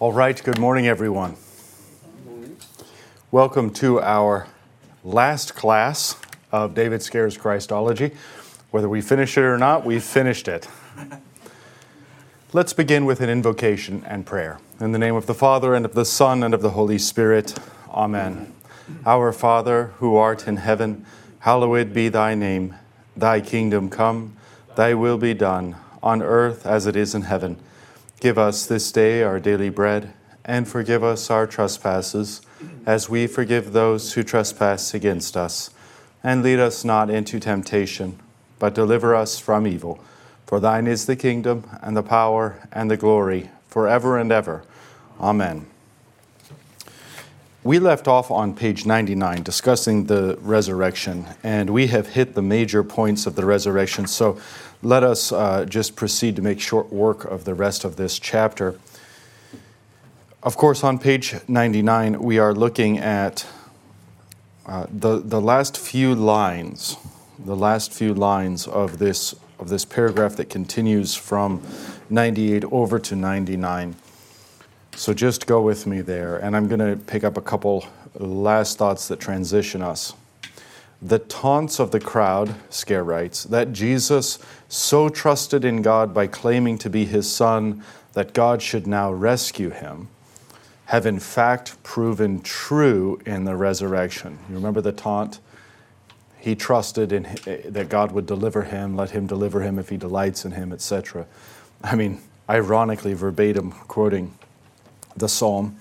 All right, good morning, everyone. Welcome to our last class of David Scaer's Christology. Whether we finish it or not, we've finished it. Let's begin with an invocation and prayer. In the name of the Father, and of the Son, and of the Holy Spirit. Amen. Our Father, who art in heaven, hallowed be thy name. Thy kingdom come, thy will be done, on earth as it is in heaven. Give us this day our daily bread, and forgive us our trespasses, as we forgive those who trespass against us. And lead us not into temptation, but deliver us from evil. For thine is the kingdom, and the power, and the glory, forever and ever. Amen. We left off on page 99 discussing the resurrection, and we have hit the major points of the resurrection. So let us uh, just proceed to make short work of the rest of this chapter. Of course, on page 99, we are looking at uh, the, the last few lines, the last few lines of this, of this paragraph that continues from 98 over to 99. So just go with me there, and I'm going to pick up a couple last thoughts that transition us the taunts of the crowd, Scaer writes, that Jesus so trusted in God by claiming to be his son that God should now rescue him, have in fact proven true in the resurrection. You remember the taunt? He trusted in eh, that God would deliver him, let him deliver him if he delights in him, etc. I mean, ironically, verbatim quoting the psalm.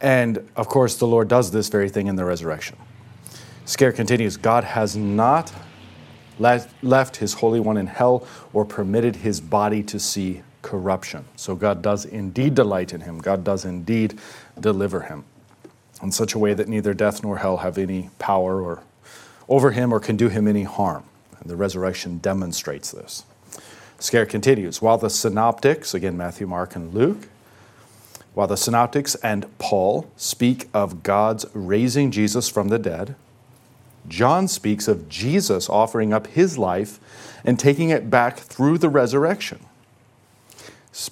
And of course, the Lord does this very thing in the resurrection. Scaer continues God has not left his Holy One in hell or permitted his body to see corruption. So God does indeed delight in him, God does indeed deliver him in such a way that neither death nor hell have any power or over him or can do him any harm. And the resurrection demonstrates this. Scaer continues while the synoptics, again Matthew, Mark, and Luke, while the synoptics and Paul speak of God's raising Jesus from the dead, John speaks of Jesus offering up his life and taking it back through the resurrection.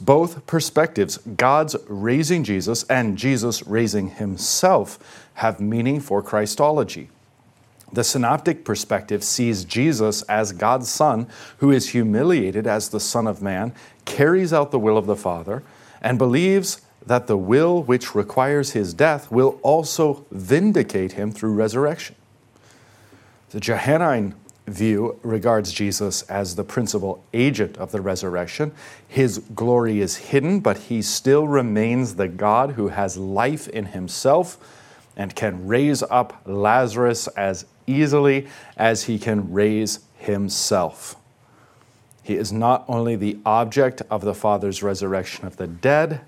Both perspectives, God's raising Jesus and Jesus raising himself, have meaning for Christology. The synoptic perspective sees Jesus as God's Son, who is humiliated as the Son of Man, carries out the will of the Father, and believes that the will which requires his death will also vindicate him through resurrection. The Johannine view regards Jesus as the principal agent of the resurrection. His glory is hidden, but he still remains the God who has life in himself and can raise up Lazarus as easily as he can raise himself. He is not only the object of the Father's resurrection of the dead,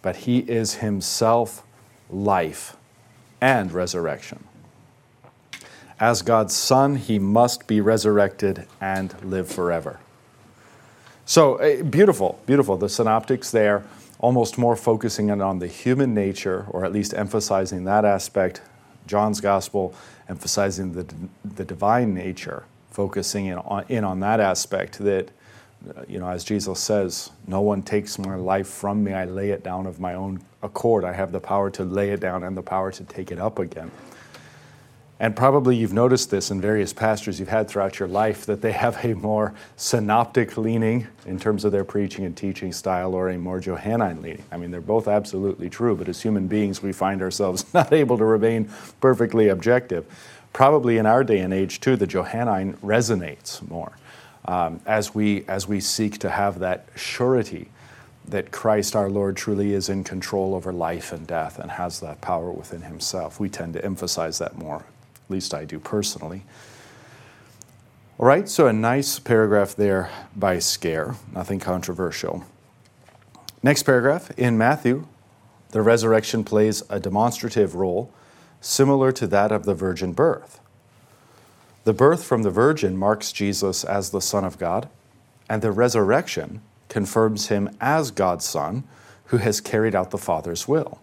but he is himself life and resurrection. As God's Son, he must be resurrected and live forever. So, uh, beautiful, beautiful. The synoptics there, almost more focusing on the human nature, or at least emphasizing that aspect. John's gospel emphasizing the, the divine nature, focusing in on, in on that aspect that, uh, you know, as Jesus says, no one takes my life from me. I lay it down of my own accord. I have the power to lay it down and the power to take it up again. And probably you've noticed this in various pastors you've had throughout your life that they have a more synoptic leaning in terms of their preaching and teaching style or a more Johannine leaning. I mean, they're both absolutely true, but as human beings, we find ourselves not able to remain perfectly objective. Probably in our day and age, too, the Johannine resonates more um, as, we, as we seek to have that surety that Christ our Lord truly is in control over life and death and has that power within himself. We tend to emphasize that more least I do personally. All right, so a nice paragraph there by Scaer, nothing controversial. Next paragraph in Matthew, the resurrection plays a demonstrative role similar to that of the virgin birth. The birth from the virgin marks Jesus as the Son of God, and the resurrection confirms him as God's Son who has carried out the Father's will.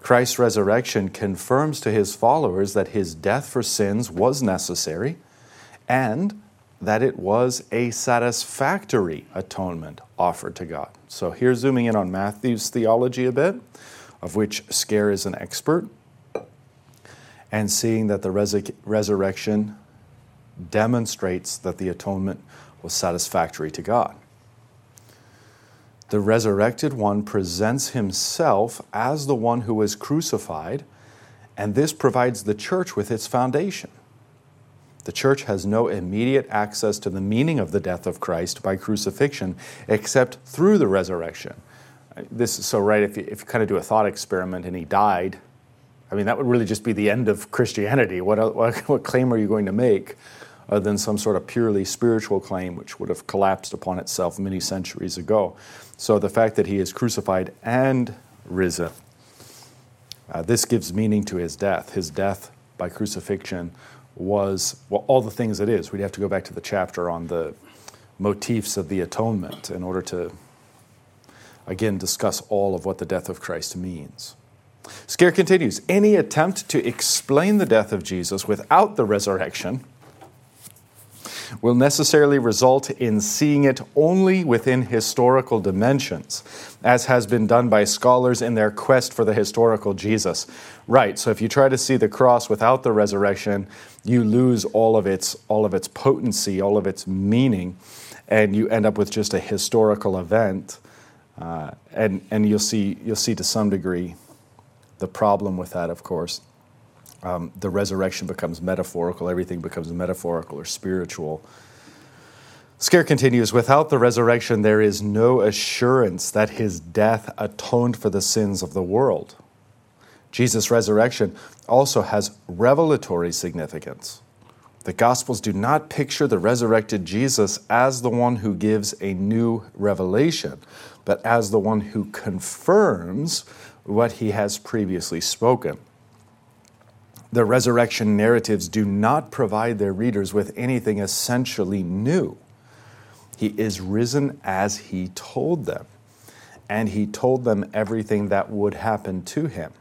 Christ's resurrection confirms to his followers that his death for sins was necessary and that it was a satisfactory atonement offered to God. So here, zooming in on Matthew's theology a bit, of which Scaer is an expert, and seeing that the resur- resurrection demonstrates that the atonement was satisfactory to God. The resurrected one presents himself as the one who was crucified, and this provides the church with its foundation. The church has no immediate access to the meaning of the death of Christ by crucifixion except through the resurrection. Uh, this is so right, if you, if you kind of do a thought experiment and he died, I mean, that would really just be the end of Christianity. What, what, what claim are you going to make other than some sort of purely spiritual claim, which would have collapsed upon itself many centuries ago? So the fact that he is crucified and risen, uh, this gives meaning to his death. His death by crucifixion was well, all the things it is. We'd have to go back to the chapter on the motifs of the atonement in order to, again, discuss all of what the death of Christ means. Scaer continues any attempt to explain the death of Jesus without the resurrection will necessarily result in seeing it only within historical dimensions, as has been done by scholars in their quest for the historical Jesus. Right, so if you try to see the cross without the resurrection, you lose all of its, all of its potency, all of its meaning, and you end up with just a historical event. Uh, and and you'll, see, you'll see to some degree the problem with that, of course um, the resurrection becomes metaphorical, everything becomes metaphorical or spiritual. Scaer continues Without the resurrection, there is no assurance that his death atoned for the sins of the world. Jesus' resurrection also has revelatory significance. The Gospels do not picture the resurrected Jesus as the one who gives a new revelation, but as the one who confirms what he has previously spoken. The resurrection narratives do not provide their readers with anything essentially new. He is risen as he told them, and he told them everything that would happen to him.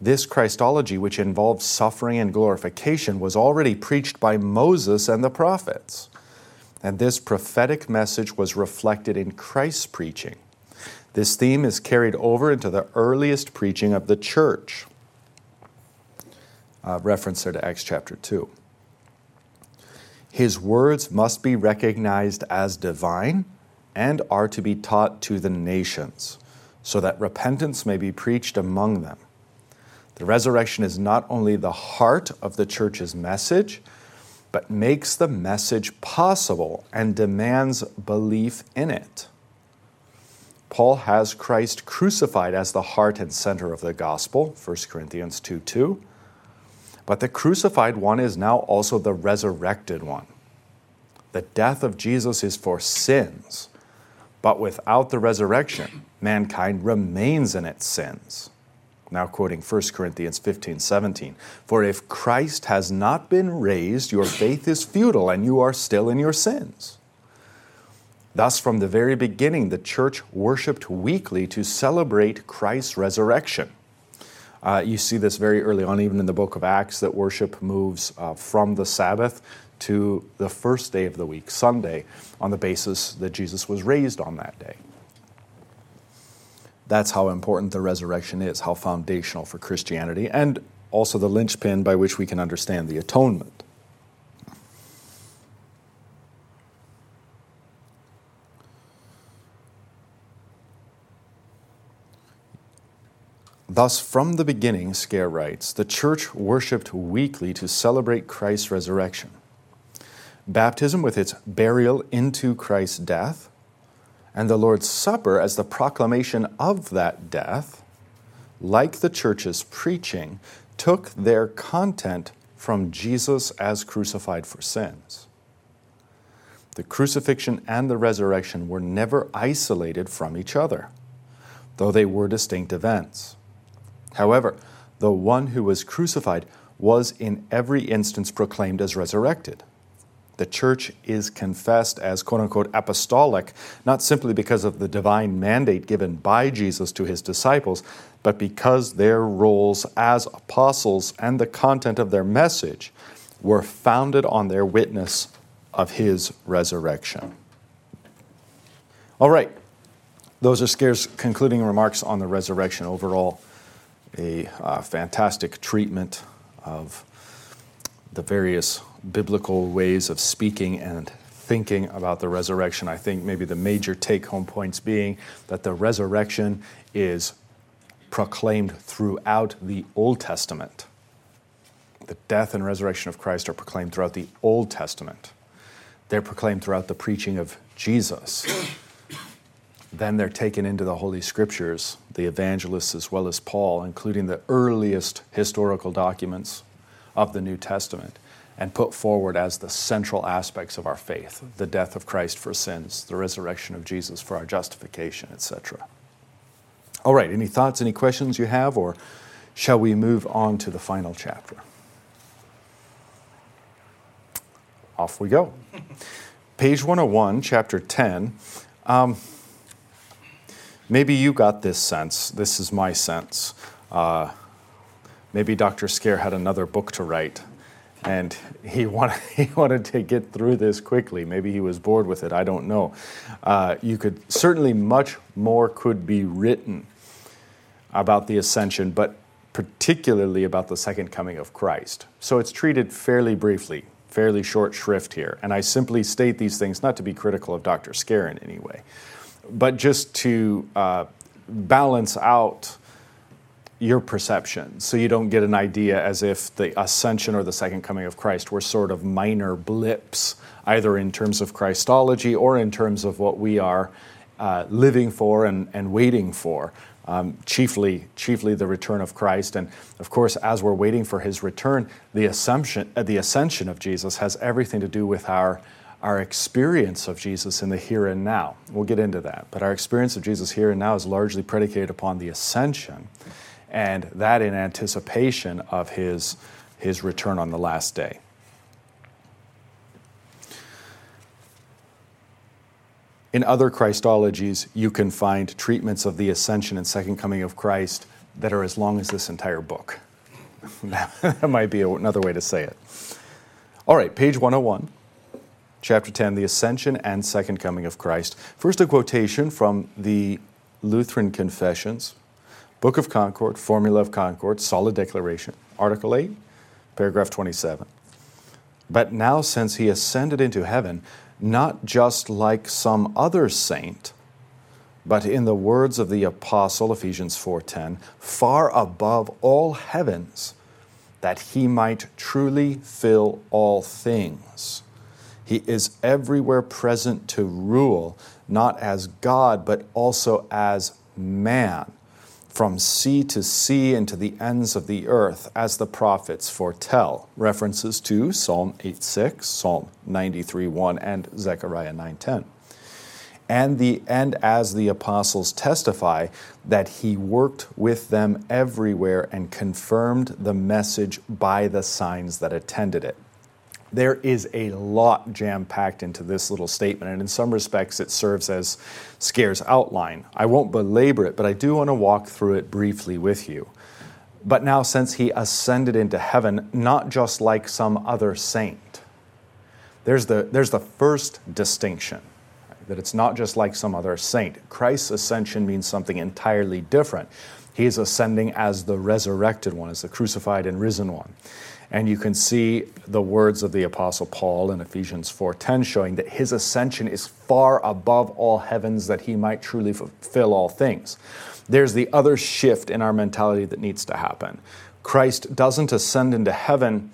This Christology, which involves suffering and glorification, was already preached by Moses and the prophets. And this prophetic message was reflected in Christ's preaching. This theme is carried over into the earliest preaching of the church uh, reference there to Acts chapter 2. His words must be recognized as divine and are to be taught to the nations, so that repentance may be preached among them. The resurrection is not only the heart of the church's message, but makes the message possible and demands belief in it. Paul has Christ crucified as the heart and center of the gospel, 1 Corinthians 2 2. But the crucified one is now also the resurrected one. The death of Jesus is for sins, but without the resurrection, mankind remains in its sins. Now, quoting 1 Corinthians 15 17. For if Christ has not been raised, your faith is futile and you are still in your sins. Thus, from the very beginning, the church worshiped weekly to celebrate Christ's resurrection. Uh, you see this very early on, even in the book of Acts, that worship moves uh, from the Sabbath to the first day of the week, Sunday, on the basis that Jesus was raised on that day. That's how important the resurrection is, how foundational for Christianity, and also the linchpin by which we can understand the atonement. Thus, from the beginning, Scaer writes, the church worshiped weekly to celebrate Christ's resurrection. Baptism, with its burial into Christ's death, and the Lord's Supper as the proclamation of that death, like the church's preaching, took their content from Jesus as crucified for sins. The crucifixion and the resurrection were never isolated from each other, though they were distinct events. However, the one who was crucified was in every instance proclaimed as resurrected. The church is confessed as quote unquote apostolic, not simply because of the divine mandate given by Jesus to his disciples, but because their roles as apostles and the content of their message were founded on their witness of his resurrection. All right, those are Scaer's concluding remarks on the resurrection. Overall, a uh, fantastic treatment of the various biblical ways of speaking and thinking about the resurrection. I think maybe the major take home points being that the resurrection is proclaimed throughout the Old Testament. The death and resurrection of Christ are proclaimed throughout the Old Testament. They're proclaimed throughout the preaching of Jesus. Then they're taken into the Holy Scriptures, the evangelists as well as Paul, including the earliest historical documents of the New Testament, and put forward as the central aspects of our faith the death of Christ for sins, the resurrection of Jesus for our justification, etc. All right, any thoughts, any questions you have, or shall we move on to the final chapter? Off we go. Page 101, chapter 10. Um, maybe you got this sense. This is my sense. Uh, maybe Dr. Scaer had another book to write and he wanted, he wanted to get through this quickly. Maybe he was bored with it, I don't know. Uh, you could certainly much more could be written about the ascension, but particularly about the second coming of Christ. So it's treated fairly briefly, fairly short shrift here. And I simply state these things not to be critical of Dr. Scaer in any way, but just to uh, balance out your perception so you don't get an idea as if the ascension or the second coming of Christ were sort of minor blips, either in terms of Christology or in terms of what we are uh, living for and, and waiting for. Um, chiefly, chiefly the return of Christ, and of course, as we're waiting for His return, the assumption, uh, the ascension of Jesus has everything to do with our our experience of Jesus in the here and now. We'll get into that, but our experience of Jesus here and now is largely predicated upon the ascension and that in anticipation of his, his return on the last day. In other Christologies, you can find treatments of the ascension and second coming of Christ that are as long as this entire book. that might be another way to say it. All right, page 101, chapter 10, the ascension and second coming of Christ. First, a quotation from the Lutheran Confessions, Book of Concord, Formula of Concord, Solid Declaration, Article 8, paragraph 27. But now, since he ascended into heaven, not just like some other saint, but in the words of the apostle Ephesians 4:10, far above all heavens, that he might truly fill all things. He is everywhere present to rule, not as God, but also as man from sea to sea and to the ends of the earth, as the prophets foretell. References to Psalm 8:6, Psalm 93:1, and Zechariah 9:10. And the and as the apostles testify that he worked with them everywhere and confirmed the message by the signs that attended it there is a lot jam packed into this little statement, and in some respects, it serves as Scaer's outline. I won't belabor it, but I do want to walk through it briefly with you. But now, since he ascended into heaven, not just like some other saint, there's the, there's the first distinction that it's not just like some other saint. Christ's ascension means something entirely different. He is ascending as the resurrected one, as the crucified and risen one. And you can see the words of the apostle Paul in Ephesians 4:10 showing that his ascension is far above all heavens that he might truly fulfill all things. There's the other shift in our mentality that needs to happen. Christ doesn't ascend into heaven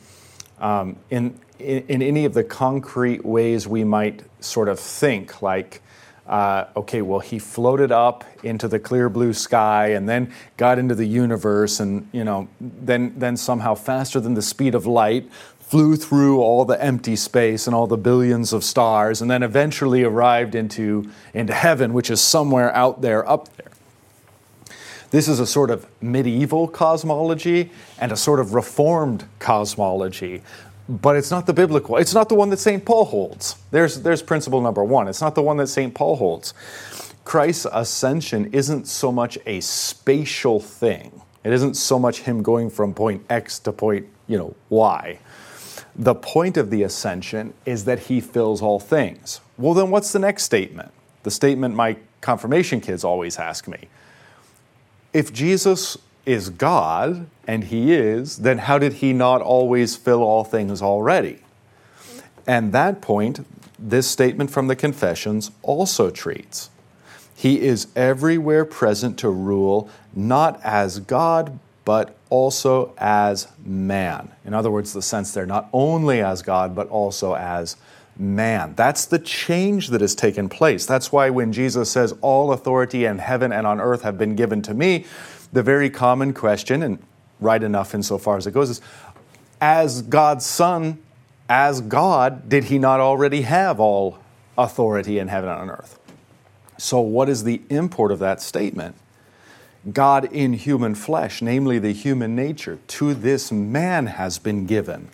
um, in, in, in any of the concrete ways we might sort of think, like uh, okay, well, he floated up into the clear blue sky and then got into the universe and, you know, then, then somehow faster than the speed of light flew through all the empty space and all the billions of stars and then eventually arrived into, into heaven, which is somewhere out there, up there. This is a sort of medieval cosmology and a sort of reformed cosmology but it's not the biblical. It's not the one that St. Paul holds. There's, there's principle number one. It's not the one that St. Paul holds. Christ's ascension isn't so much a spatial thing. It isn't so much him going from point X to point, you know, Y. The point of the ascension is that he fills all things. Well, then what's the next statement? The statement my confirmation kids always ask me. If Jesus is God, and he is, then how did he not always fill all things already? And that point, this statement from the Confessions also treats. He is everywhere present to rule, not as God, but also as man. In other words, the sense there, not only as God, but also as man. That's the change that has taken place. That's why when Jesus says, All authority in heaven and on earth have been given to me, the very common question, and right enough insofar as it goes, is as God's Son, as God, did he not already have all authority in heaven and on earth? So, what is the import of that statement? God in human flesh, namely the human nature, to this man has been given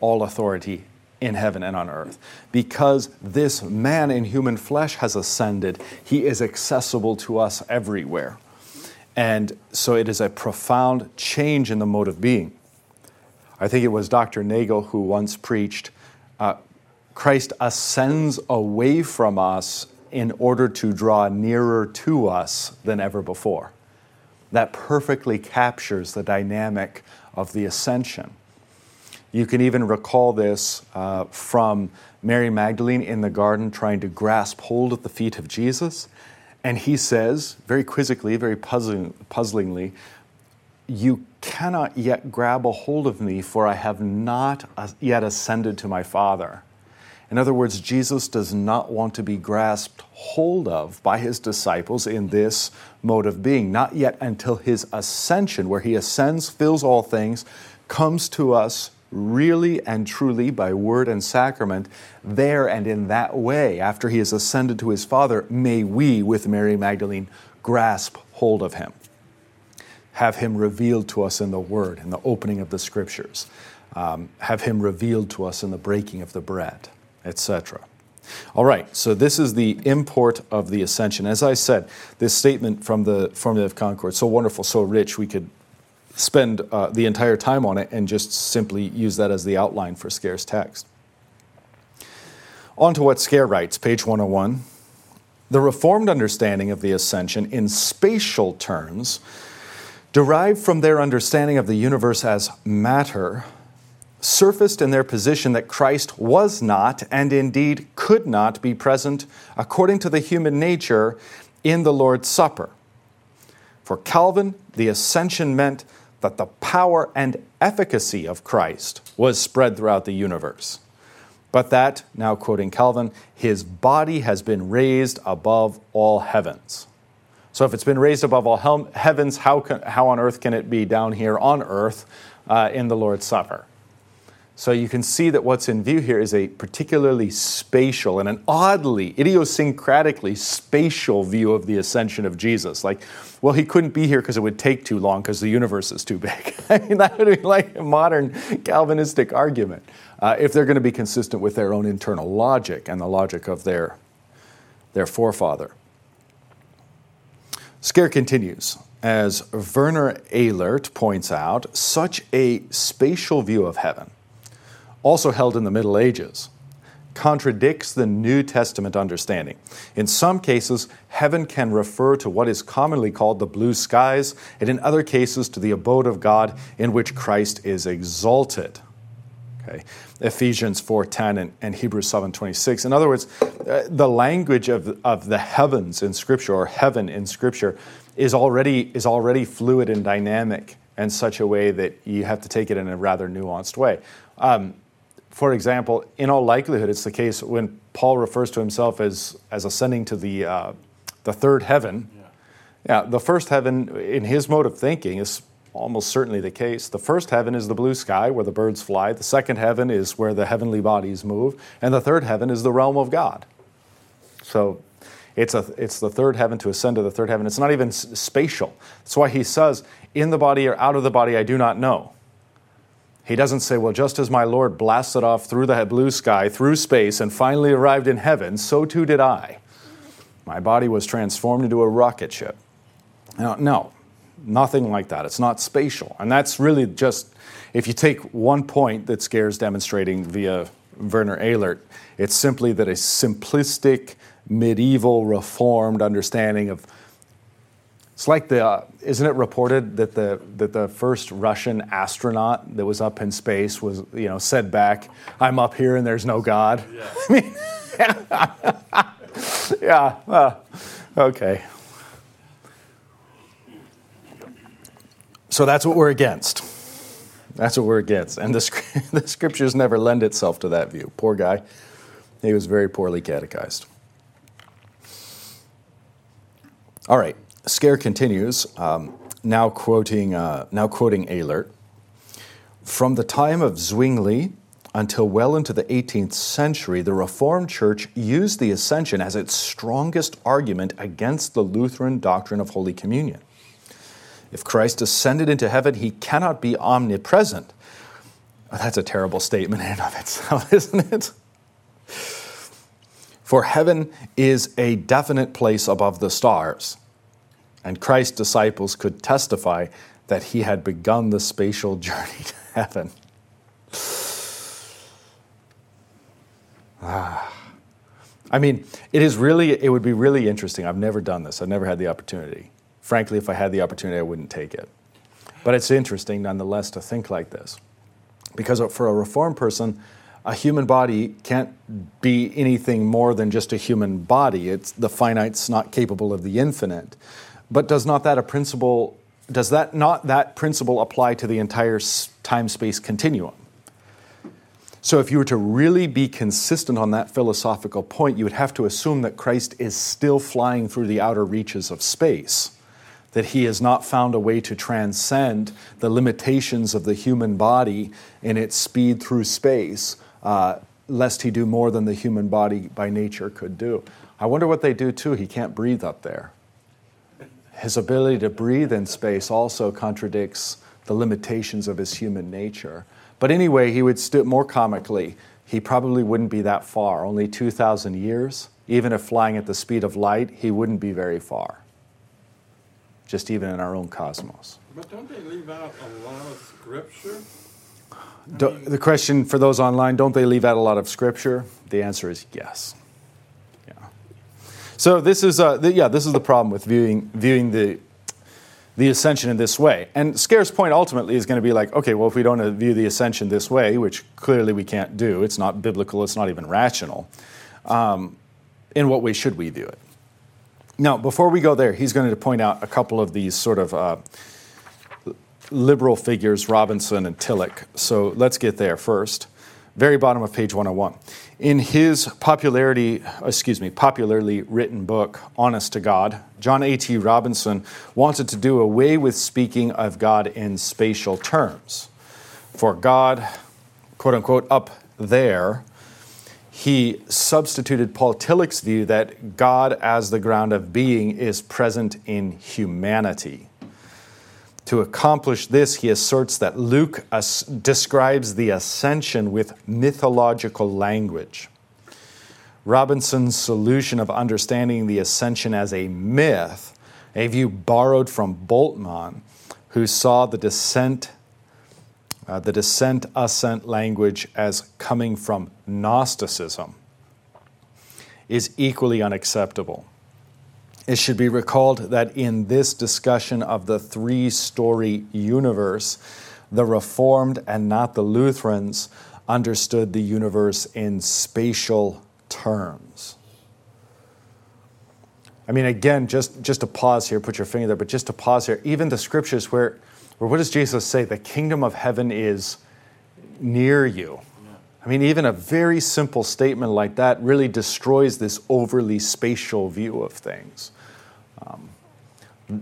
all authority in heaven and on earth. Because this man in human flesh has ascended, he is accessible to us everywhere. And so it is a profound change in the mode of being. I think it was Dr. Nagel who once preached uh, Christ ascends away from us in order to draw nearer to us than ever before that perfectly captures the dynamic of the ascension. You can even recall this uh, from Mary Magdalene in the garden trying to grasp hold of the feet of Jesus. And he says, very quizzically, very puzzling, puzzlingly, You cannot yet grab a hold of me, for I have not yet ascended to my Father. In other words, Jesus does not want to be grasped hold of by his disciples in this mode of being, not yet until his ascension, where he ascends, fills all things, comes to us really and truly by word and sacrament. There and in that way, after he has ascended to his Father, may we, with Mary Magdalene, grasp hold of him. Have him revealed to us in the Word, in the opening of the Scriptures. Um, have him revealed to us in the breaking of the bread etc. All right, so this is the import of the ascension. As I said, this statement from the Formula of Concord, so wonderful, so rich, we could spend uh, the entire time on it and just simply use that as the outline for Scaer's text. On to what Scaer writes, page 101. The Reformed understanding of the ascension in spatial terms derived from their understanding of the universe as matter surfaced in their position that Christ was not and indeed could not be present according to the human nature in the Lord's Supper. For Calvin, the ascension meant that the power and efficacy of Christ was spread throughout the universe. But that, now quoting Calvin, his body has been raised above all heavens. So if it's been raised above all heavens, how, can, how on earth can it be down here on earth uh, in the Lord's Supper? So you can see that what's in view here is a particularly spatial and an oddly, idiosyncratically spatial view of the ascension of Jesus. Like, well, he couldn't be here because it would take too long because the universe is too big. I mean, that would be like a modern Calvinistic argument uh, if they're going to be consistent with their own internal logic and the logic of their, their forefather. Scaer continues. As Werner Elert points out, such a spatial view of heaven also held in the Middle Ages, contradicts the New Testament understanding. In some cases, heaven can refer to what is commonly called the blue skies, and in other cases, to the abode of God in which Christ is exalted. Okay. Ephesians 4:10 and, and Hebrews 7:26. In other words, uh, the language of, of the heavens in Scripture or heaven in Scripture is already is already fluid and dynamic in such a way that you have to take it in a rather nuanced way. Um, for example, in all likelihood, it's the case when Paul refers to himself as, as ascending to the, uh, the third heaven. Yeah. yeah, the first heaven, in his mode of thinking, is almost certainly the case. The first heaven is the blue sky where the birds fly, the second heaven is where the heavenly bodies move, and the third heaven is the realm of God. So it's, a, it's the third heaven to ascend to the third heaven. It's not even spatial. That's why he says, In the body or out of the body, I do not know. He doesn't say, well, just as my Lord blasted off through the blue sky, through space, and finally arrived in heaven, so too did I. My body was transformed into a rocket ship. No, no. Nothing like that. It's not spatial. And that's really just, if you take one point that Scaer's demonstrating via Werner Elert, it's simply that a simplistic, medieval, reformed understanding of it's like the, uh, isn't it reported that the that the first Russian astronaut that was up in space was, you know, said back, "I'm up here and there's no God." Yeah. I mean, yeah. Uh, okay. So that's what we're against. That's what we're against, and the, the scriptures never lend itself to that view. Poor guy, he was very poorly catechized. All right. Scaer continues, um, now quoting uh, now quoting Elert. From the time of Zwingli until well into the 18th century, the Reformed Church used the Ascension as its strongest argument against the Lutheran doctrine of Holy Communion. If Christ ascended into heaven, he cannot be omnipresent. Oh, that's a terrible statement in and of itself, isn't it? For heaven is a definite place above the stars and Christ's disciples could testify that he had begun the spatial journey to heaven. Ah. I mean, it is really, it would be really interesting. I've never done this, I've never had the opportunity. Frankly, if I had the opportunity, I wouldn't take it. But it's interesting nonetheless to think like this. Because for a reformed person, a human body can't be anything more than just a human body. It's the finite's not capable of the infinite. But does not that a principle does that not that principle apply to the entire time space continuum? So if you were to really be consistent on that philosophical point, you would have to assume that Christ is still flying through the outer reaches of space, that he has not found a way to transcend the limitations of the human body in its speed through space, uh, lest he do more than the human body by nature could do. I wonder what they do too. He can't breathe up there his ability to breathe in space also contradicts the limitations of his human nature. But anyway, he would still, more comically, he probably wouldn't be that far, only 2,000 years. Even if flying at the speed of light, he wouldn't be very far, just even in our own cosmos. But don't they leave out a lot of scripture? Do, the question for those online don't they leave out a lot of scripture? The answer is yes. So this is, uh, the, yeah, this is the problem with viewing, viewing the, the ascension in this way. And Scaer's point ultimately is going to be like, okay, well, if we don't view the ascension this way, which clearly we can't do, it's not biblical, it's not even rational, um, in what way should we view it? Now, before we go there, he's going to point out a couple of these sort of uh, liberal figures, Robinson and Tillich. So let's get there first. Very bottom of page 101. In his popularity, excuse me, popularly written book, Honest to God, John A.T. Robinson wanted to do away with speaking of God in spatial terms. For God, quote unquote, up there, he substituted Paul Tillich's view that God, as the ground of being, is present in humanity. To accomplish this, he asserts that Luke as- describes the ascension with mythological language. Robinson's solution of understanding the ascension as a myth, a view borrowed from Bultmann, who saw the descent, uh, the descent ascent language as coming from Gnosticism, is equally unacceptable. It should be recalled that in this discussion of the three story universe, the Reformed and not the Lutherans understood the universe in spatial terms. I mean, again, just, just to pause here, put your finger there, but just to pause here, even the scriptures where, where what does Jesus say? The kingdom of heaven is near you. I mean, even a very simple statement like that really destroys this overly spatial view of things. Um,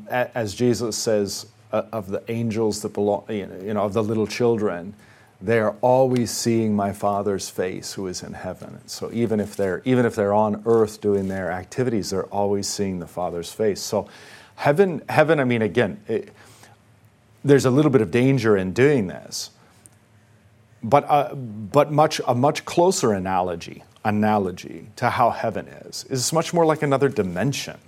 as Jesus says uh, of the angels that belong, you know, of the little children, they are always seeing my Father's face who is in heaven. So even if they're even if they're on earth doing their activities, they're always seeing the Father's face. So heaven, heaven. I mean, again, it, there's a little bit of danger in doing this, but uh, but much a much closer analogy analogy to how heaven is is much more like another dimension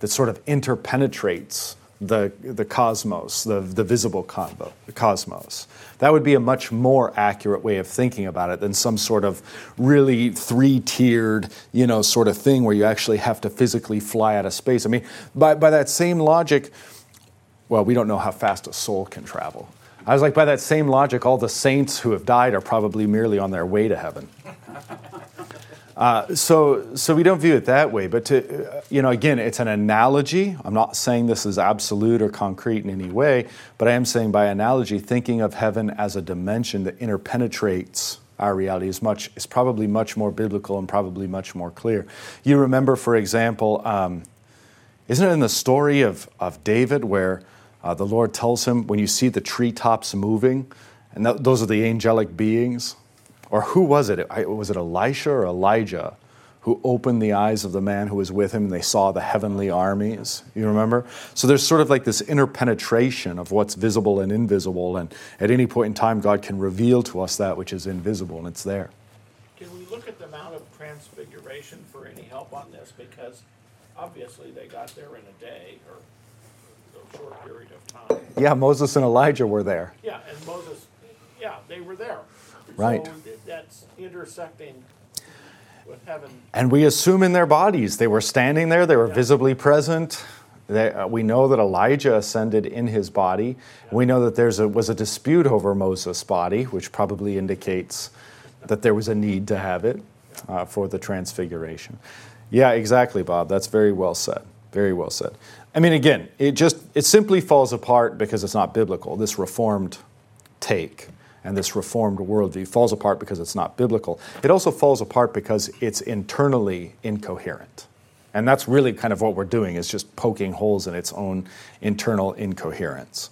that sort of interpenetrates the, the cosmos, the, the visible convo, the cosmos. That would be a much more accurate way of thinking about it than some sort of really three tiered, you know, sort of thing where you actually have to physically fly out of space. I mean, by, by that same logic, well, we don't know how fast a soul can travel. I was like, by that same logic, all the saints who have died are probably merely on their way to heaven. Uh, so, so we don't view it that way. But to, uh, you know, again, it's an analogy. I'm not saying this is absolute or concrete in any way, but I am saying by analogy, thinking of heaven as a dimension that interpenetrates our reality is much is probably much more biblical and probably much more clear. You remember, for example, um, isn't it in the story of of David where uh, the Lord tells him, when you see the treetops moving, and th- those are the angelic beings, or who was it? Was it Elisha or Elijah who opened the eyes of the man who was with him and they saw the heavenly armies? You remember? So there's sort of like this interpenetration of what's visible and invisible, and at any point in time, God can reveal to us that which is invisible, and it's there. Can we look at the Mount of Transfiguration for any help on this? Because obviously they got there in a day or a short period of time. Yeah, Moses and Elijah were there. Yeah, and Moses, yeah, they were there. Right. So that's intersecting with heaven. And we assume in their bodies. They were standing there, they were visibly present. They, uh, we know that Elijah ascended in his body. We know that there was a dispute over Moses' body, which probably indicates that there was a need to have it uh, for the transfiguration. Yeah, exactly, Bob. That's very well said. Very well said. I mean, again, it just it simply falls apart because it's not biblical. This reformed take and this reformed worldview falls apart because it's not biblical. It also falls apart because it's internally incoherent. And that's really kind of what we're doing is just poking holes in its own internal incoherence.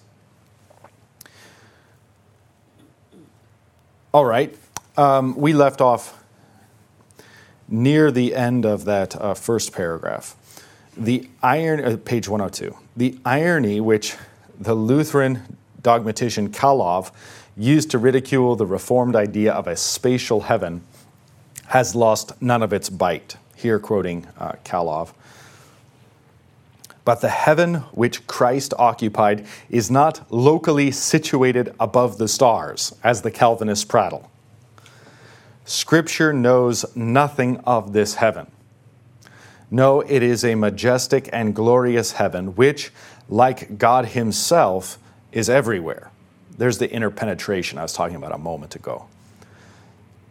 All right, um, we left off near the end of that uh, first paragraph. The iron, uh, page 102. The irony which the Lutheran dogmatician Calov used to ridicule the Reformed idea of a spatial heaven has lost none of its bite. Here, quoting uh, Calov. But the heaven which Christ occupied is not locally situated above the stars, as the Calvinists prattle. Scripture knows nothing of this heaven. No, it is a majestic and glorious heaven, which, like God Himself, is everywhere. There's the interpenetration I was talking about a moment ago.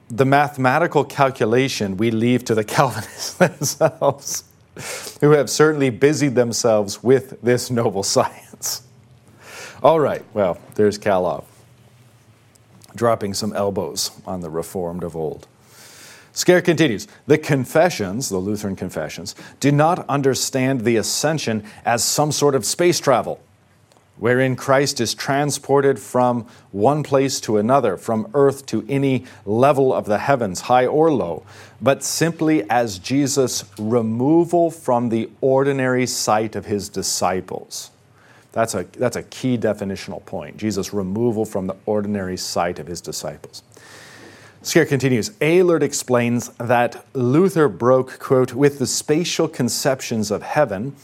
The mathematical calculation we leave to the Calvinists themselves, who have certainly busied themselves with this noble science. All right, well, there's Calov dropping some elbows on the Reformed of old. Scaer continues The confessions, the Lutheran confessions, do not understand the ascension as some sort of space travel wherein Christ is transported from one place to another, from earth to any level of the heavens, high or low, but simply as Jesus' removal from the ordinary sight of his disciples. That's a, that's a key definitional point. Jesus' removal from the ordinary sight of his disciples. Scaer continues Elert explains that Luther broke, quote, with the spatial conceptions of heaven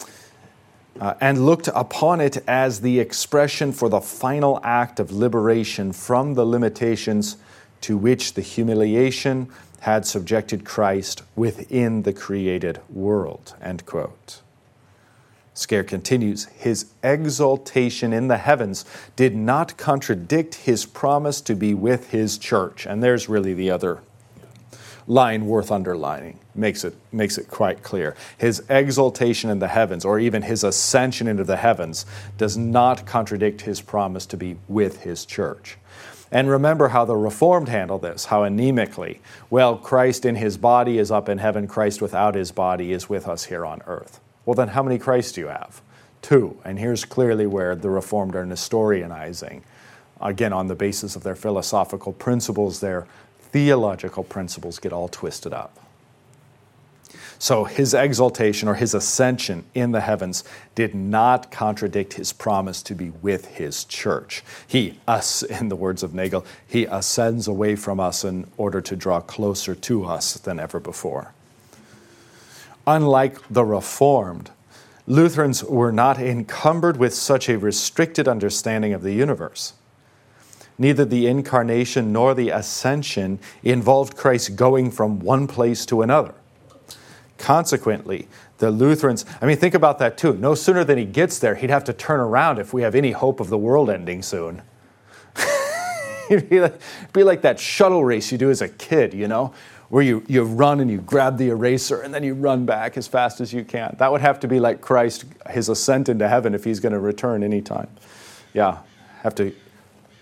uh, and looked upon it as the expression for the final act of liberation from the limitations to which the humiliation had subjected Christ within the created world. End quote. Scaer continues, his exaltation in the heavens did not contradict his promise to be with his church. And there's really the other line worth underlining makes it, makes it quite clear. His exaltation in the heavens, or even his ascension into the heavens, does not contradict his promise to be with his church. And remember how the Reformed handle this, how anemically. Well, Christ in his body is up in heaven, Christ without his body is with us here on earth. Well, then how many Christs do you have? Two. And here's clearly where the Reformed are Nestorianizing, again, on the basis of their philosophical principles, their theological principles get all twisted up. So his exaltation or his ascension in the heavens did not contradict his promise to be with his church. He, us, in the words of Nagel, he ascends away from us in order to draw closer to us than ever before. Unlike the Reformed, Lutherans were not encumbered with such a restricted understanding of the universe. Neither the incarnation nor the ascension involved Christ going from one place to another. Consequently, the Lutherans, I mean, think about that too. No sooner than he gets there, he'd have to turn around if we have any hope of the world ending soon. It'd be like, be like that shuttle race you do as a kid, you know, where you, you run and you grab the eraser and then you run back as fast as you can. That would have to be like Christ, his ascent into heaven, if he's going to return anytime. Yeah, have to.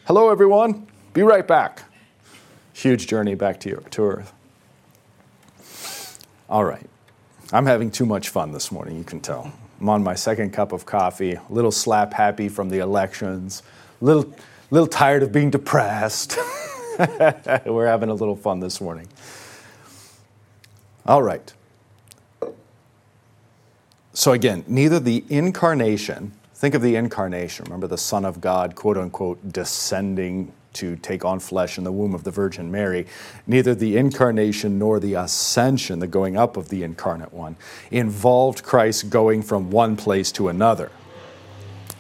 Hello, everyone. Be right back. Huge journey back to, to Earth. All right. I'm having too much fun this morning, you can tell. I'm on my second cup of coffee, a little slap happy from the elections, a little, little tired of being depressed. We're having a little fun this morning. All right. So, again, neither the incarnation, think of the incarnation, remember the Son of God, quote unquote, descending to take on flesh in the womb of the Virgin Mary, neither the incarnation nor the ascension, the going up of the incarnate one, involved Christ going from one place to another.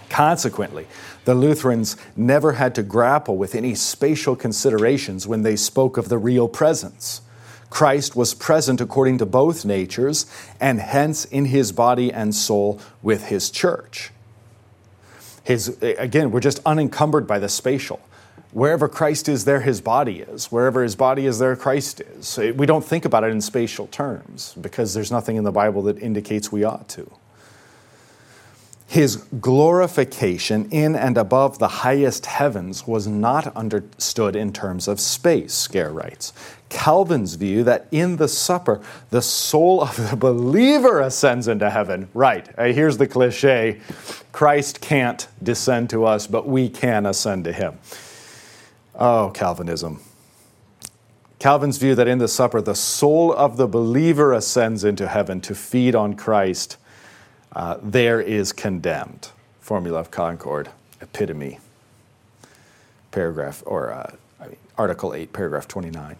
Consequently, the Lutherans never had to grapple with any spatial considerations when they spoke of the real presence. Christ was present according to both natures, and hence in his body and soul with his church. His, again, we're just unencumbered by the spatial. Wherever Christ is, there his body is. Wherever his body is, there Christ is. We don't think about it in spatial terms because there's nothing in the Bible that indicates we ought to. His glorification in and above the highest heavens was not understood in terms of space, Scaer writes. Calvin's view that in the supper, the soul of the believer ascends into heaven. Right, here's the cliche Christ can't descend to us, but we can ascend to him. Oh, Calvinism. Calvin's view that in the supper, the soul of the believer ascends into heaven to feed on Christ, uh, there is condemned. Formula of Concord, epitome, paragraph, or uh, I mean, Article 8, paragraph 29.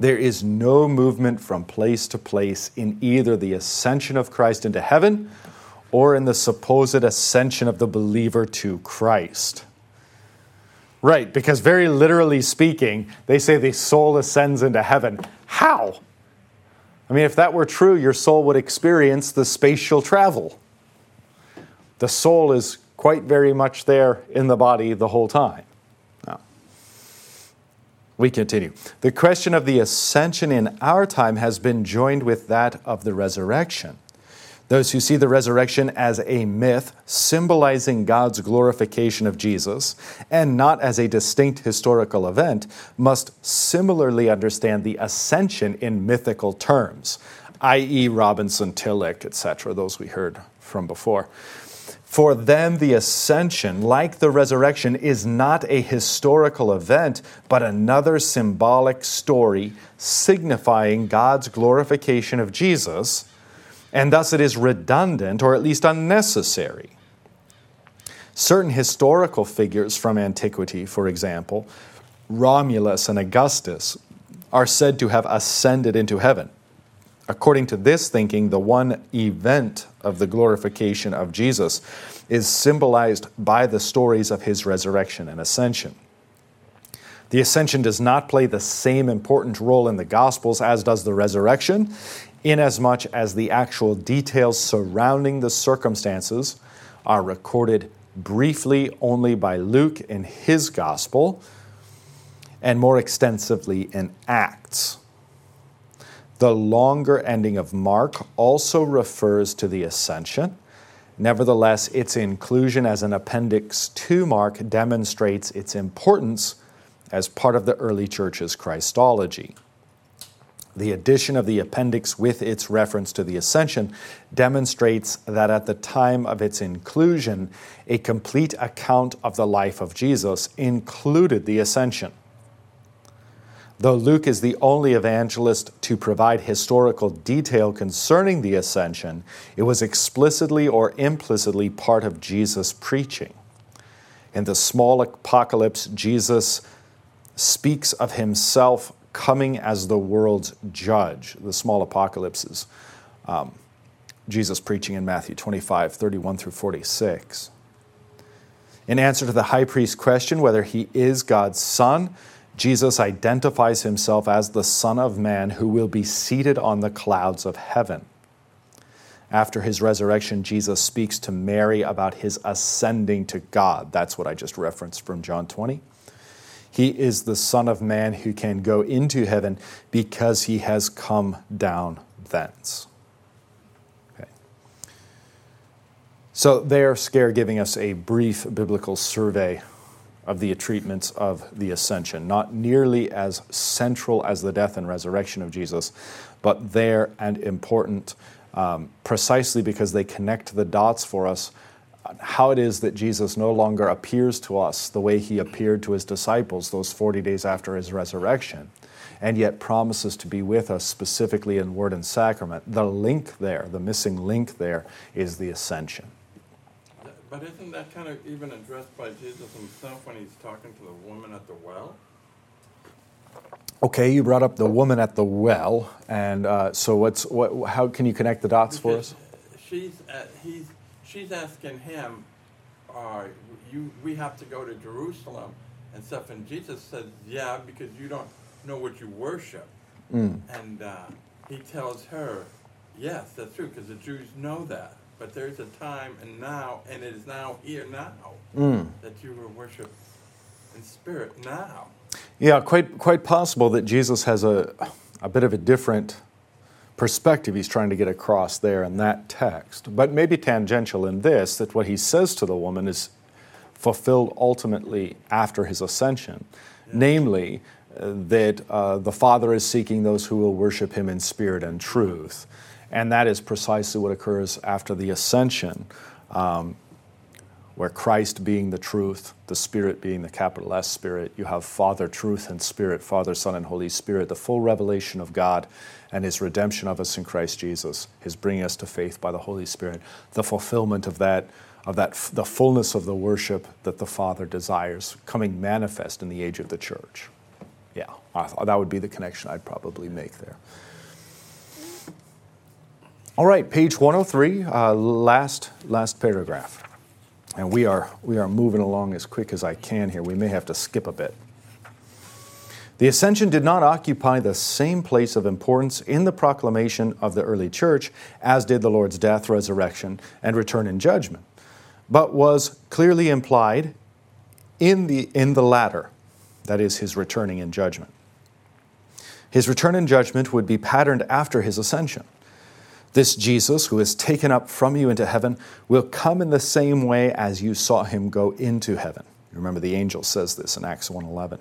There is no movement from place to place in either the ascension of Christ into heaven or in the supposed ascension of the believer to Christ. Right, because very literally speaking, they say the soul ascends into heaven. How? I mean, if that were true, your soul would experience the spatial travel. The soul is quite very much there in the body the whole time. Now, we continue. The question of the ascension in our time has been joined with that of the resurrection. Those who see the resurrection as a myth symbolizing God's glorification of Jesus and not as a distinct historical event must similarly understand the ascension in mythical terms, i.e., Robinson, Tillich, etc., those we heard from before. For them, the ascension, like the resurrection, is not a historical event, but another symbolic story signifying God's glorification of Jesus and thus it is redundant or at least unnecessary. Certain historical figures from antiquity, for example, Romulus and Augustus, are said to have ascended into heaven. According to this thinking, the one event of the glorification of Jesus is symbolized by the stories of his resurrection and ascension. The ascension does not play the same important role in the Gospels as does the resurrection, inasmuch as the actual details surrounding the circumstances are recorded briefly only by Luke in his gospel and more extensively in Acts. The longer ending of Mark also refers to the ascension. Nevertheless, its inclusion as an appendix to Mark demonstrates its importance as part of the early church's Christology. The addition of the appendix with its reference to the ascension demonstrates that at the time of its inclusion, a complete account of the life of Jesus included the ascension. Though Luke is the only evangelist to provide historical detail concerning the ascension, it was explicitly or implicitly part of Jesus' preaching. In the small apocalypse, Jesus speaks of himself coming as the world's judge, the small apocalypses. Um, Jesus preaching in Matthew 25, 31 through 46. In answer to the high priest's question whether he is God's son, Jesus identifies himself as the Son of Man who will be seated on the clouds of heaven. After his resurrection, Jesus speaks to Mary about his ascending to God. That's what I just referenced from John 20. He is the Son of Man who can go into heaven because he has come down thence. So, there, Scaer giving us a brief biblical survey of the treatments of the ascension, not nearly as central as the death and resurrection of Jesus, but there and important um, precisely because they connect the dots for us how it is that Jesus no longer appears to us the way he appeared to his disciples those 40 days after his resurrection, and yet promises to be with us specifically in word and sacrament. The link there, the missing link there, is the ascension. But isn't that kind of even addressed by Jesus himself when he's talking to the woman at the well? Okay, you brought up the woman at the well, and uh, so what's what? How can you connect the dots because for us? She's uh, he's she's asking him, uh, "You we have to go to Jerusalem and stuff," and Jesus says, "Yeah, because you don't know what you worship." Mm. And uh, he tells her, "Yes, that's true, because the Jews know that." But there's a time and now, and it is now here now Mm. that you will worship in spirit now. Yeah, quite quite possible that Jesus has a a bit of a different perspective he's trying to get across there in that text, but maybe tangential in this that what he says to the woman is fulfilled ultimately after his ascension, namely uh, that uh, the Father is seeking those who will worship him in spirit and truth, and that is precisely what occurs after the ascension. Um, where Christ being the truth, the Spirit being the capital S Spirit, you have Father, truth, and Spirit, Father, Son, and Holy Spirit, the full revelation of God and His redemption of us in Christ Jesus, His bringing us to faith by the Holy Spirit, the fulfillment of that, of that, the fullness of the worship that the Father desires, coming manifest in the age of the church. Yeah, that would be the connection I'd probably make there. All right, page 103, uh, last, last paragraph. And we are, we are moving along as quick as I can here. We may have to skip a bit. The ascension did not occupy the same place of importance in the proclamation of the early church as did the Lord's death, resurrection, and return in judgment, but was clearly implied in the, in the latter, that is, his returning in judgment. His return in judgment would be patterned after his ascension. This Jesus, who is taken up from you into heaven, will come in the same way as you saw him go into heaven. Remember, the angel says this in Acts 1:11.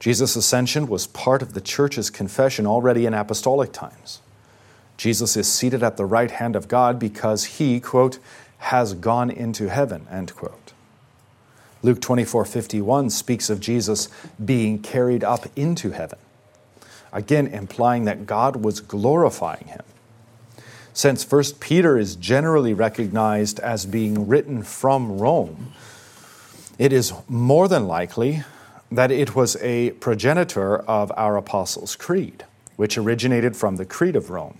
Jesus' ascension was part of the church's confession already in apostolic times. Jesus is seated at the right hand of God because he, quote, has gone into heaven, end quote. Luke 24 51 speaks of Jesus being carried up into heaven, again implying that God was glorifying him. Since 1 Peter is generally recognized as being written from Rome, it is more than likely that it was a progenitor of our Apostles' Creed, which originated from the Creed of Rome.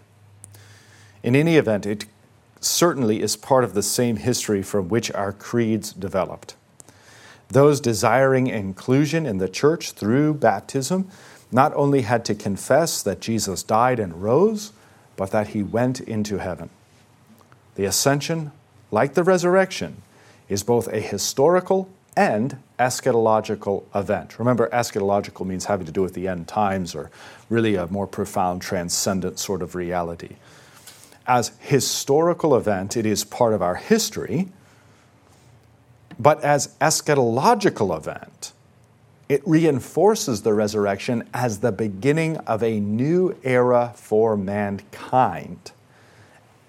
In any event, it certainly is part of the same history from which our creeds developed. Those desiring inclusion in the church through baptism not only had to confess that Jesus died and rose, but that he went into heaven. The ascension, like the resurrection, is both a historical and eschatological event. Remember, eschatological means having to do with the end times or really a more profound, transcendent sort of reality. As historical event, it is part of our history, but as eschatological event, it reinforces the resurrection as the beginning of a new era for mankind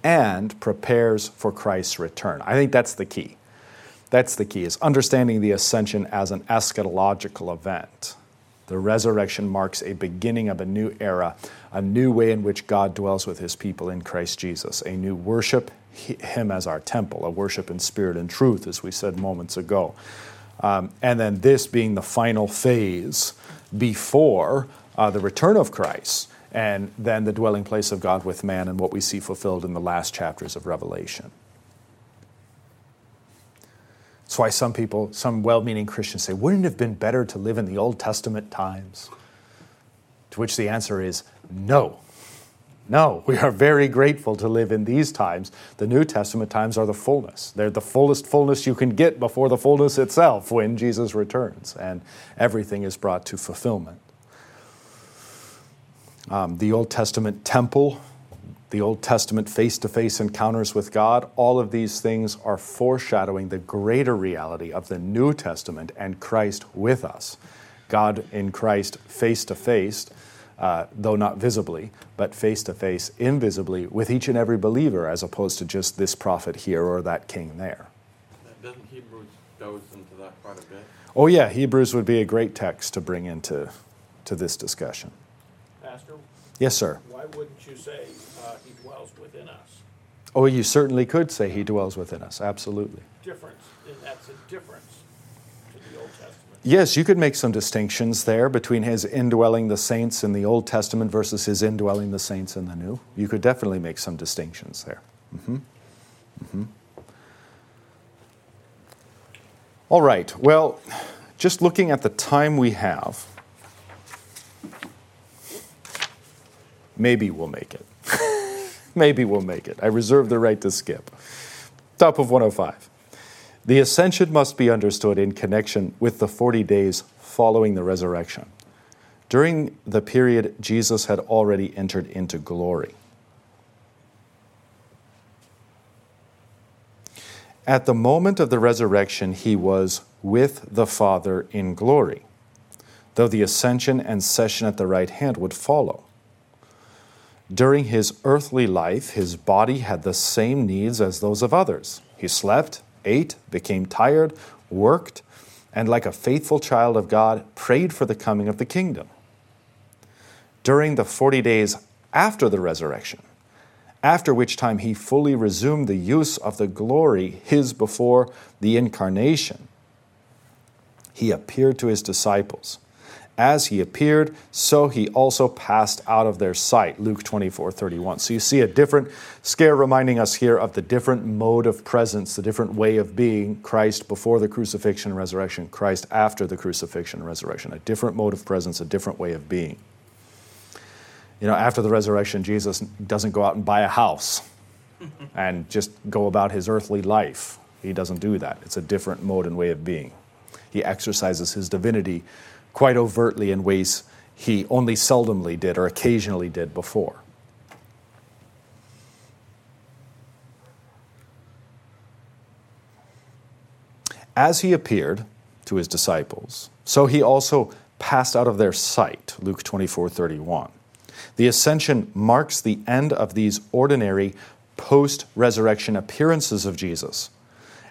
and prepares for Christ's return. I think that's the key. That's the key is understanding the ascension as an eschatological event. The resurrection marks a beginning of a new era, a new way in which God dwells with his people in Christ Jesus, a new worship, him as our temple, a worship in spirit and truth, as we said moments ago. Um, and then this being the final phase before uh, the return of Christ and then the dwelling place of God with man and what we see fulfilled in the last chapters of Revelation. That's why some people, some well meaning Christians say, wouldn't it have been better to live in the Old Testament times? To which the answer is no. No, we are very grateful to live in these times. The New Testament times are the fullness. They're the fullest fullness you can get before the fullness itself when Jesus returns, and everything is brought to fulfillment. Um, the Old Testament temple the Old Testament face to face encounters with God, all of these things are foreshadowing the greater reality of the New Testament and Christ with us. God in Christ face to face, though not visibly, but face to face, invisibly, with each and every believer, as opposed to just this prophet here or that king there. Doesn't Hebrews goes into that quite a bit? Oh, yeah, Hebrews would be a great text to bring into to this discussion. Pastor, Yes, sir. why wouldn't you say uh, he dwells within us? Oh, you certainly could say he dwells within us, absolutely. Difference, and that's a difference to the Old Testament. Yes, you could make some distinctions there between his indwelling the saints in the Old Testament versus his indwelling the saints in the New. You could definitely make some distinctions there. Mm-hmm. Mm-hmm. All right, well, just looking at the time we have, maybe we'll make it. maybe we'll make it. I reserve the right to skip. Top of 105. The ascension must be understood in connection with the 40 days following the resurrection. During the period, Jesus had already entered into glory. At the moment of the resurrection, he was with the Father in glory, though the ascension and session at the right hand would follow. During his earthly life, his body had the same needs as those of others. He slept, ate, became tired, worked, and like a faithful child of God, prayed for the coming of the kingdom. During the 40 days after the resurrection, after which time he fully resumed the use of the glory his before the incarnation, he appeared to his disciples. As he appeared, so he also passed out of their sight. Luke 24 31. So you see a different Scaer reminding us here of the different mode of presence, the different way of being Christ before the crucifixion and resurrection, Christ after the crucifixion and resurrection. A different mode of presence, a different way of being. You know, after the resurrection, Jesus doesn't go out and buy a house and just go about his earthly life. He doesn't do that. It's a different mode and way of being. He exercises his divinity quite overtly in ways he only seldomly did or occasionally did before. As he appeared to his disciples, so he also passed out of their sight. Luke 24 31. The ascension marks the end of these ordinary post resurrection appearances of Jesus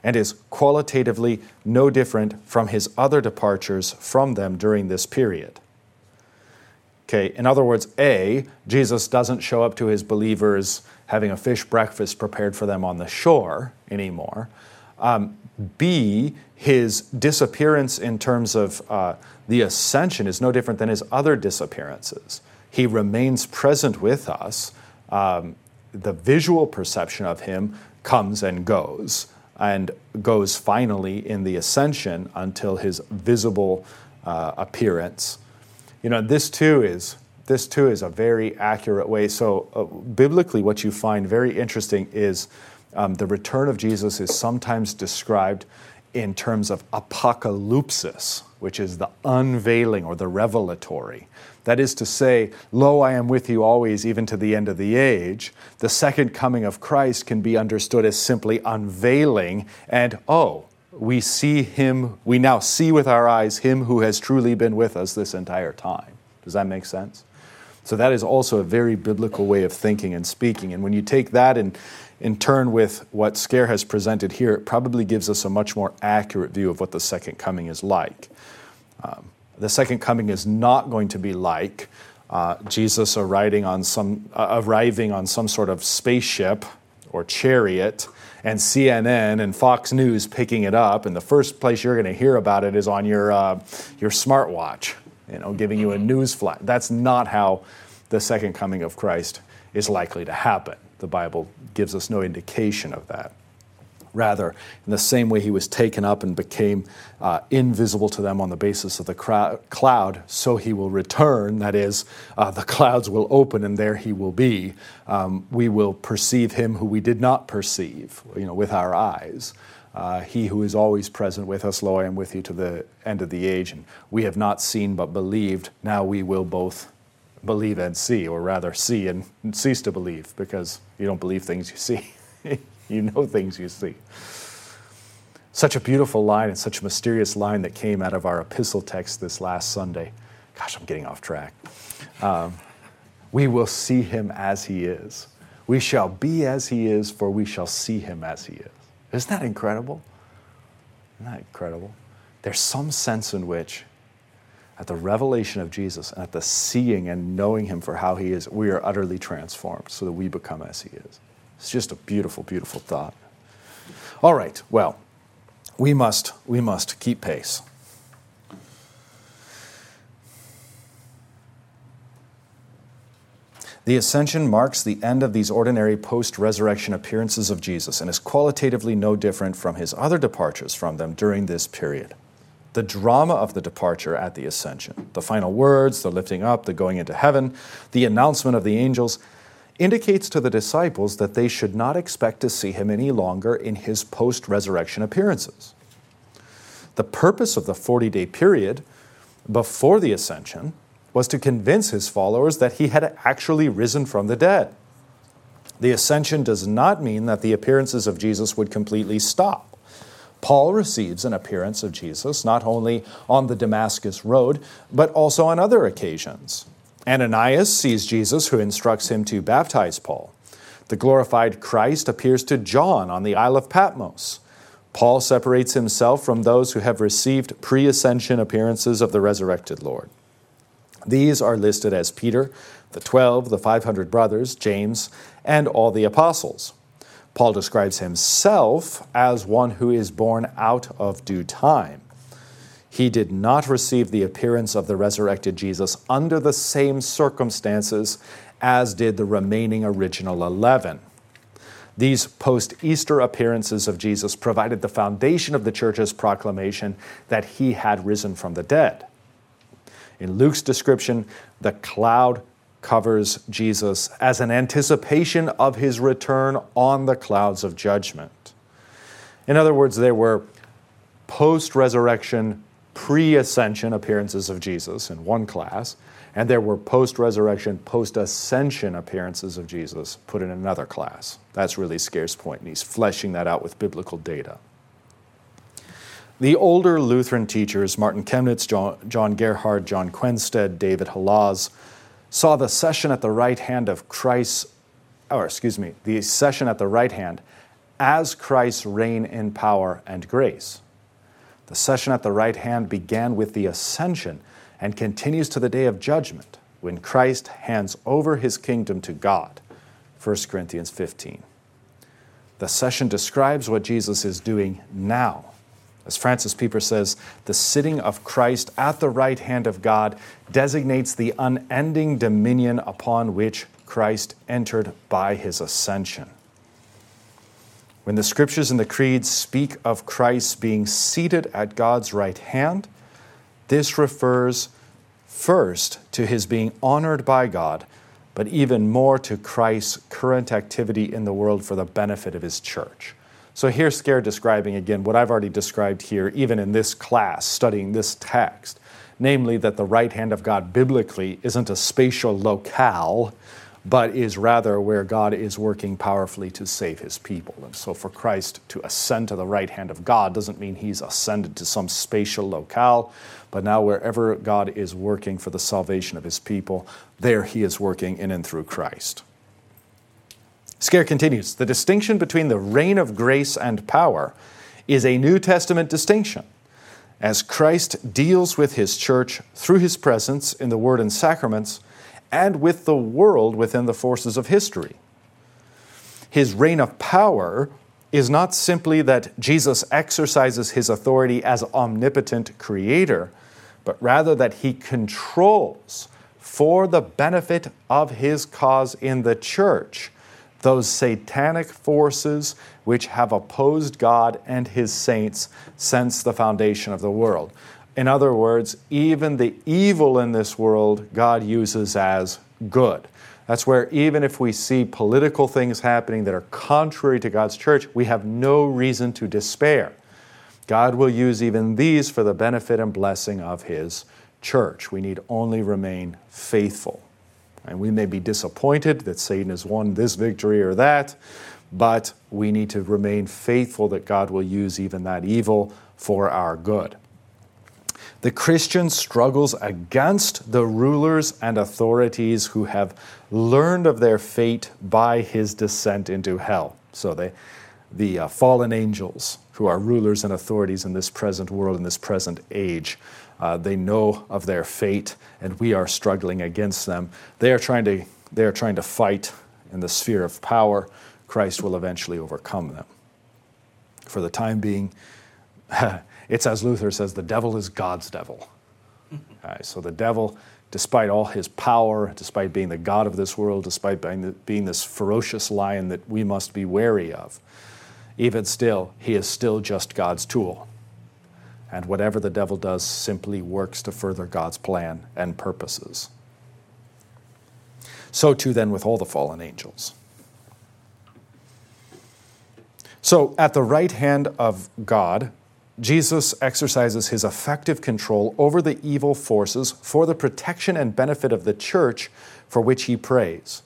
and is qualitatively no different from his other departures from them during this period. Okay, in other words, A, Jesus doesn't show up to his believers having a fish breakfast prepared for them on the shore anymore. Um, B, his disappearance in terms of uh, the ascension is no different than his other disappearances. He remains present with us. Um, the visual perception of him comes and goes and goes finally in the ascension until his visible uh, appearance. You know, this too is this too is a very accurate way. So, uh, biblically, what you find very interesting is um, the return of Jesus is sometimes described in terms of apocalypsis, which is the unveiling or the revelatory. That is to say, Lo, I am with you always, even to the end of the age. The second coming of Christ can be understood as simply unveiling, and oh, we see him, we now see with our eyes him who has truly been with us this entire time. Does that make sense? So, that is also a very biblical way of thinking and speaking. And when you take that and in turn with what Scaer has presented here, it probably gives us a much more accurate view of what the second coming is like. Um, the second coming is not going to be like uh, Jesus arriving on some uh, arriving on some sort of spaceship or chariot, and CNN and Fox News picking it up, and the first place you're going to hear about it is on your uh, your smartwatch, you know, giving you a news flash. That's not how the second coming of Christ is likely to happen. The Bible gives us no indication of that. Rather, in the same way he was taken up and became uh, invisible to them on the basis of the cloud, so he will return. That is, uh, the clouds will open and there he will be. Um, we will perceive him who we did not perceive, you know, with our eyes. Uh, he who is always present with us, lo, I am with you to the end of the age. And we have not seen but believed. Now we will both believe and see, or rather see and cease to believe, because you don't believe things you see. you know things you see. Such a beautiful line and such a mysterious line that came out of our epistle text this last Sunday. Gosh, I'm getting off track. Um, we will see him as he is. We shall be as he is, for we shall see him as he is. Isn't that incredible? Isn't that incredible? There's some sense in which, at the revelation of Jesus and at the seeing and knowing him for how he is, we are utterly transformed so that we become as he is. It's just a beautiful, beautiful thought. All right, well, we must, we must keep pace. The ascension marks the end of these ordinary post resurrection appearances of Jesus and is qualitatively no different from his other departures from them during this period. The drama of the departure at the ascension, the final words, the lifting up, the going into heaven, the announcement of the angels, indicates to the disciples that they should not expect to see him any longer in his post resurrection appearances. The purpose of the 40 day period before the ascension was to convince his followers that he had actually risen from the dead. The ascension does not mean that the appearances of Jesus would completely stop. Paul receives an appearance of Jesus not only on the Damascus Road, but also on other occasions. Ananias sees Jesus, who instructs him to baptize Paul. The glorified Christ appears to John on the Isle of Patmos. Paul separates himself from those who have received pre ascension appearances of the resurrected Lord. These are listed as Peter, the 12, the 500 brothers, James, and all the apostles. Paul describes himself as one who is born out of due time. He did not receive the appearance of the resurrected Jesus under the same circumstances as did the remaining original 11. These post Easter appearances of Jesus provided the foundation of the church's proclamation that he had risen from the dead. In Luke's description, the cloud covers Jesus as an anticipation of his return on the clouds of judgment. In other words, there were post resurrection, pre ascension appearances of Jesus in one class, and there were post resurrection, post ascension appearances of Jesus put in another class. That's really Scaer's point, and he's fleshing that out with biblical data. The older Lutheran teachers, Martin Chemnitz, John, John Gerhard, John Quenstedt, David Hollaz, saw the session at the right hand of Christ, or excuse me, the session at the right hand as Christ's reign in power and grace. The session at the right hand began with the ascension and continues to the day of judgment when Christ hands over his kingdom to God. 1 Corinthians 15. The session describes what Jesus is doing now as Francis Pieper says, the sitting of Christ at the right hand of God designates the unending dominion upon which Christ entered by his ascension. When the scriptures and the creeds speak of Christ being seated at God's right hand, this refers first to his being honored by God, but even more to Christ's current activity in the world for the benefit of his church. So here's Scaer describing again what I've already described here, even in this class, studying this text, namely that the right hand of God biblically isn't a spatial locale, but is rather where God is working powerfully to save his people. And so for Christ to ascend to the right hand of God doesn't mean he's ascended to some spatial locale, but now wherever God is working for the salvation of his people, there he is working in and through Christ. Scaer continues The distinction between the reign of grace and power is a New Testament distinction. As Christ deals with his church through his presence in the Word and sacraments, and with the world within the forces of history. His reign of power is not simply that Jesus exercises his authority as omnipotent creator, but rather that he controls for the benefit of his cause in the church those satanic forces which have opposed God and his saints since the foundation of the world. In other words, even the evil in this world, God uses as good. That's where, even if we see political things happening that are contrary to God's church, we have no reason to despair. God will use even these for the benefit and blessing of His church. We need only remain faithful. And we may be disappointed that Satan has won this victory or that, but we need to remain faithful that God will use even that evil for our good. The Christian struggles against the rulers and authorities who have learned of their fate by his descent into hell. So they, the uh, fallen angels who are rulers and authorities in this present world, in this present age, uh, they know of their fate, and we are struggling against them. They are trying to, they are trying to fight in the sphere of power. Christ will eventually overcome them. For the time being, it's as Luther says the devil is God's devil. Right, so the devil, despite all his power, despite being the God of this world, despite being, the, being this ferocious lion that we must be wary of, even still, he is still just God's tool. And whatever the devil does simply works to further God's plan and purposes. So, too, then, with all the fallen angels. So, at the right hand of God, Jesus exercises his effective control over the evil forces for the protection and benefit of the church for which he prays.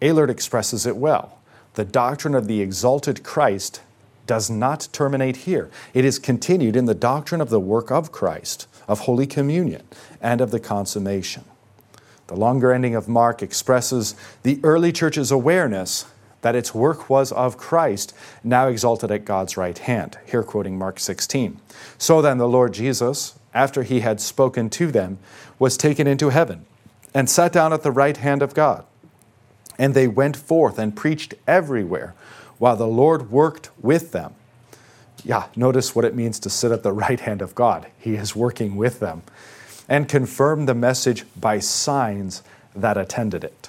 Elert expresses it well. The doctrine of the exalted Christ does not terminate here. It is continued in the doctrine of the work of Christ, of Holy Communion, and of the consummation. The longer ending of Mark expresses the early church's awareness that its work was of Christ, now exalted at God's right hand. Here, quoting Mark 16. So then, the Lord Jesus, after he had spoken to them, was taken into heaven and sat down at the right hand of God. And they went forth and preached everywhere while the Lord worked with them. Yeah, notice what it means to sit at the right hand of God. He is working with them and confirmed the message by signs that attended it.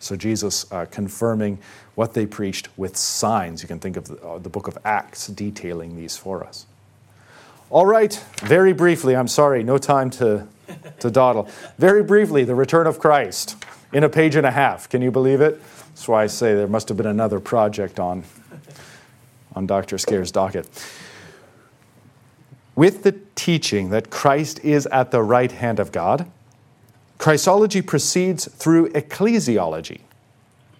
So, Jesus uh, confirming what they preached with signs. You can think of the, uh, the book of Acts detailing these for us. All right, very briefly, I'm sorry, no time to, to dawdle. Very briefly, the return of Christ in a page and a half. Can you believe it? That's why I say there must have been another project on, on Dr. Scaer's docket. With the teaching that Christ is at the right hand of God, Christology proceeds through ecclesiology.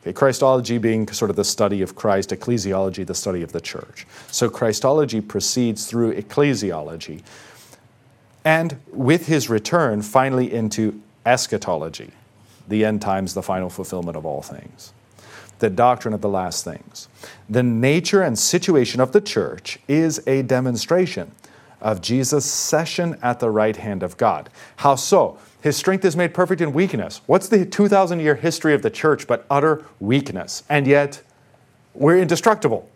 Okay, Christology being sort of the study of Christ, ecclesiology, the study of the church. So Christology proceeds through ecclesiology. And with his return, finally into eschatology, the end times, the final fulfillment of all things the doctrine of the last things. The nature and situation of the church is a demonstration of Jesus' session at the right hand of God. How so? His strength is made perfect in weakness. What's the 2,000 year history of the church but utter weakness? And yet, we're indestructible.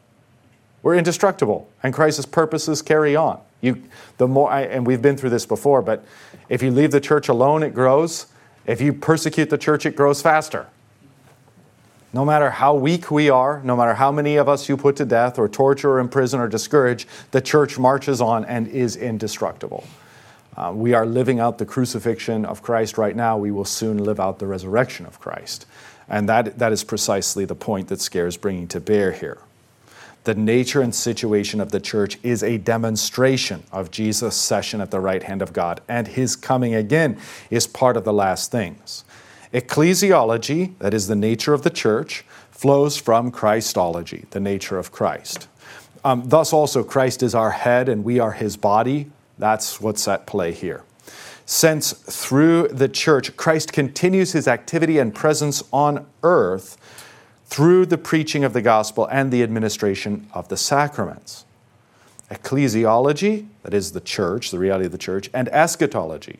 We're indestructible, and Christ's purposes carry on. You, the more, I, and we've been through this before, but if you leave the church alone, it grows. If you persecute the church, it grows faster. No matter how weak we are, no matter how many of us you put to death or torture or imprison or discourage, the church marches on and is indestructible. Uh, we are living out the crucifixion of Christ right now. We will soon live out the resurrection of Christ. And that, that is precisely the point that Scaer is bringing to bear here. The nature and situation of the church is a demonstration of Jesus' session at the right hand of God, and his coming again is part of the last things. Ecclesiology, that is the nature of the church, flows from Christology, the nature of Christ. Um, thus, also, Christ is our head and we are his body. That's what's at play here. Since through the church, Christ continues his activity and presence on earth through the preaching of the gospel and the administration of the sacraments. Ecclesiology, that is the church, the reality of the church, and eschatology,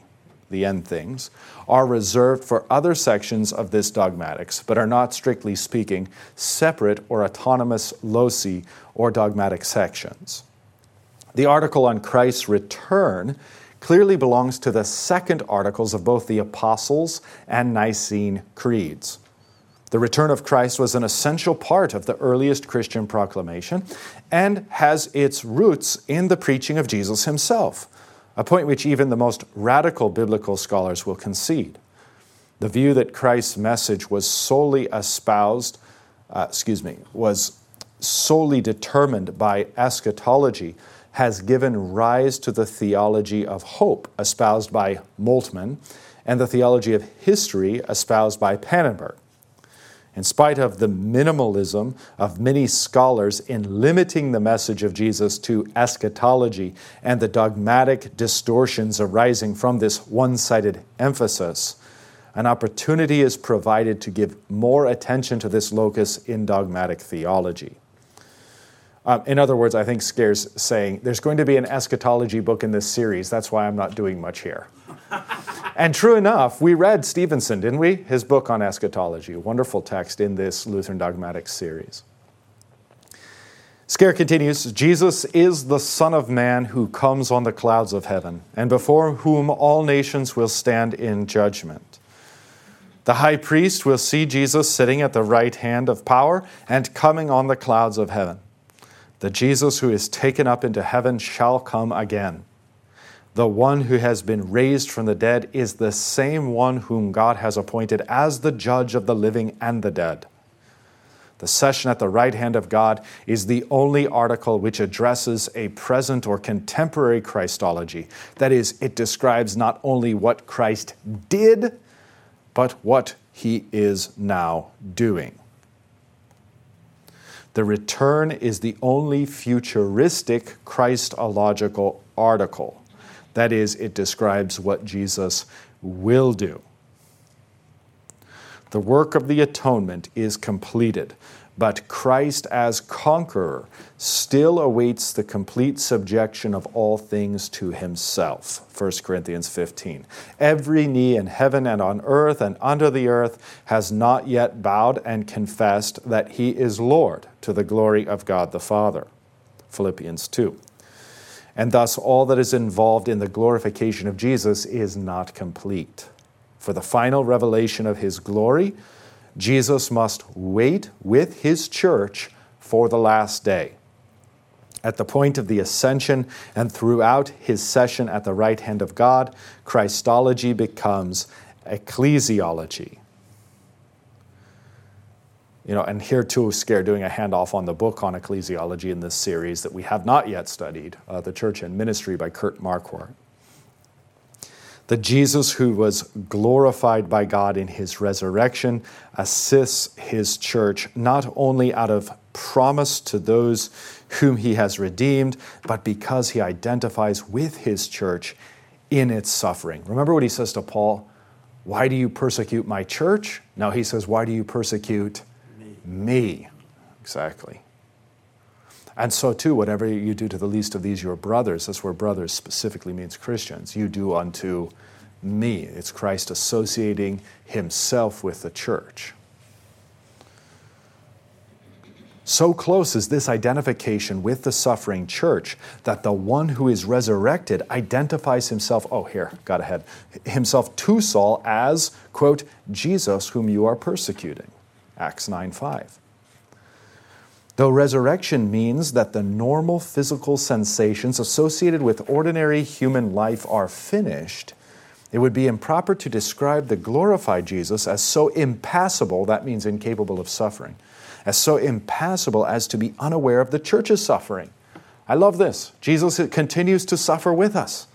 the end things, are reserved for other sections of this dogmatics, but are not, strictly speaking, separate or autonomous loci or dogmatic sections. The article on Christ's return clearly belongs to the second articles of both the Apostles' and Nicene creeds. The return of Christ was an essential part of the earliest Christian proclamation and has its roots in the preaching of Jesus himself, a point which even the most radical biblical scholars will concede. The view that Christ's message was solely espoused, uh, excuse me, was solely determined by eschatology has given rise to the theology of hope espoused by Moltmann and the theology of history espoused by Pannenberg. In spite of the minimalism of many scholars in limiting the message of Jesus to eschatology and the dogmatic distortions arising from this one sided emphasis, an opportunity is provided to give more attention to this locus in dogmatic theology. Um, in other words, I think Scaer's saying there's going to be an eschatology book in this series. That's why I'm not doing much here. and true enough, we read Stephenson, didn't we? His book on eschatology, a wonderful text in this Lutheran dogmatic series. Scaer continues Jesus is the Son of Man who comes on the clouds of heaven, and before whom all nations will stand in judgment. The high priest will see Jesus sitting at the right hand of power and coming on the clouds of heaven. The Jesus who is taken up into heaven shall come again the one who has been raised from the dead is the same one whom God has appointed as the judge of the living and the dead. The session at the right hand of God is the only article which addresses a present or contemporary Christology. That is, it describes not only what Christ did, but what he is now doing. The return is the only futuristic Christological article. That is, it describes what Jesus will do. The work of the atonement is completed, but Christ as conqueror still awaits the complete subjection of all things to himself. 1 Corinthians 15. Every knee in heaven and on earth and under the earth has not yet bowed and confessed that he is Lord to the glory of God the Father. Philippians 2 and thus all that is involved in the glorification of Jesus is not complete. For the final revelation of his glory, Jesus must wait with his church for the last day. At the point of the ascension and throughout his session at the right hand of God, Christology becomes ecclesiology. You know, and here too, Scaer doing a handoff on the book on ecclesiology in this series that we have not yet studied, uh, The Church and Ministry by Kurt Marquart. The Jesus who was glorified by God in his resurrection assists his church not only out of promise to those whom he has redeemed, but because he identifies with his church in its suffering. Remember what he says to Paul? Why do you persecute my church? Now he says, Why do you persecute me. Exactly. And so, too, whatever you do to the least of these, your brothers, that's where brothers specifically means Christians, you do unto me. It's Christ associating himself with the church. So close is this identification with the suffering church that the one who is resurrected identifies himself, oh, here, got ahead, himself to Saul as, quote, Jesus whom you are persecuting. Acts 9 5. Though resurrection means that the normal physical sensations associated with ordinary human life are finished, it would be improper to describe the glorified Jesus as so impassible, that means incapable of suffering, as so impassible as to be unaware of the church's suffering. I love this. Jesus continues to suffer with us.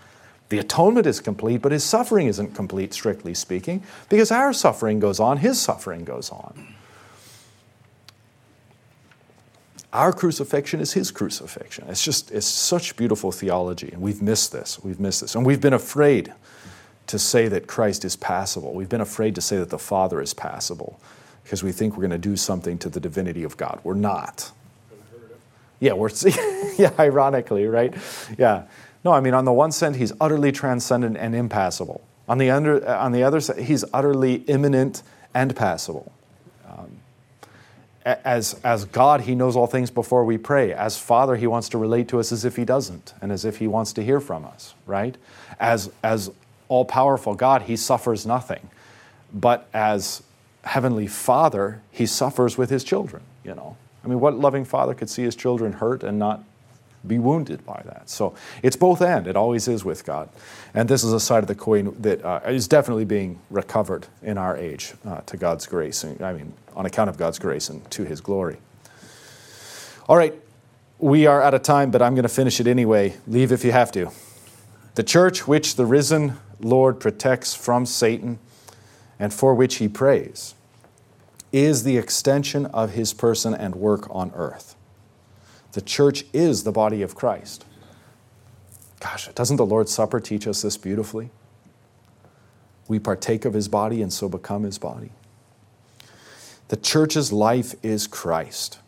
The atonement is complete, but his suffering isn't complete, strictly speaking, because our suffering goes on, his suffering goes on. Our crucifixion is his crucifixion. It's just, it's such beautiful theology, and we've missed this. We've missed this. And we've been afraid to say that Christ is passible. We've been afraid to say that the Father is passible because we think we're going to do something to the divinity of God. We're not. Yeah, we're, yeah, ironically, right? Yeah. No, I mean, on the one side, he's utterly transcendent and impassible. On the, under, uh, on the other side, he's utterly immanent and passible. As, as God, He knows all things before we pray. As Father, He wants to relate to us as if He doesn't and as if He wants to hear from us, right? As, as all powerful God, He suffers nothing. But as Heavenly Father, He suffers with His children, you know. I mean, what loving father could see his children hurt and not be wounded by that. So it's both and. It always is with God. And this is a side of the coin that uh, is definitely being recovered in our age uh, to God's grace. I mean, on account of God's grace and to his glory. All right, we are out of time, but I'm going to finish it anyway. Leave if you have to. The church which the risen Lord protects from Satan and for which he prays is the extension of his person and work on earth. The church is the body of Christ. Gosh, doesn't the Lord's Supper teach us this beautifully? We partake of his body and so become his body. The church's life is Christ.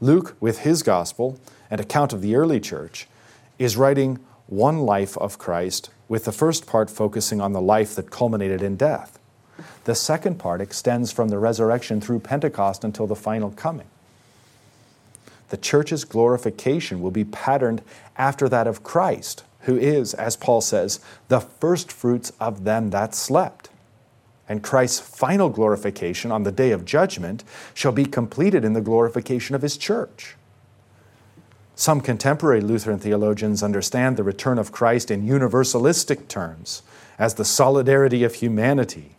Luke, with his gospel and account of the early church, is writing one life of Christ, with the first part focusing on the life that culminated in death. The second part extends from the resurrection through Pentecost until the final coming the church's glorification will be patterned after that of Christ, who is, as Paul says, the first fruits of them that slept. And Christ's final glorification on the day of judgment shall be completed in the glorification of his church. Some contemporary Lutheran theologians understand the return of Christ in universalistic terms as the solidarity of humanity.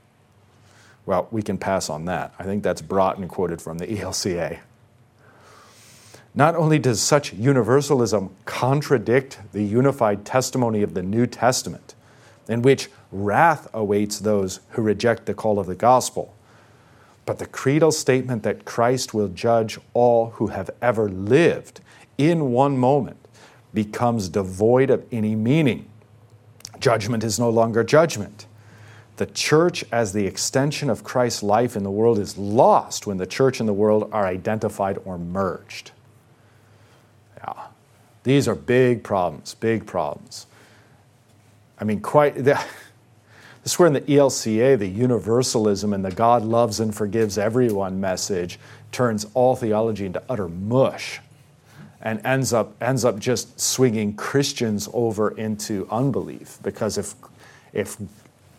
Well, we can pass on that. I think that's brought and quoted from the ELCA. Not only does such universalism contradict the unified testimony of the New Testament, in which wrath awaits those who reject the call of the gospel, but the creedal statement that Christ will judge all who have ever lived in one moment becomes devoid of any meaning. Judgment is no longer judgment. The church, as the extension of Christ's life in the world, is lost when the church and the world are identified or merged. These are big problems, big problems. I mean, quite. The, this is where in the ELCA, the universalism and the God loves and forgives everyone message turns all theology into utter mush and ends up, ends up just swinging Christians over into unbelief. Because if, if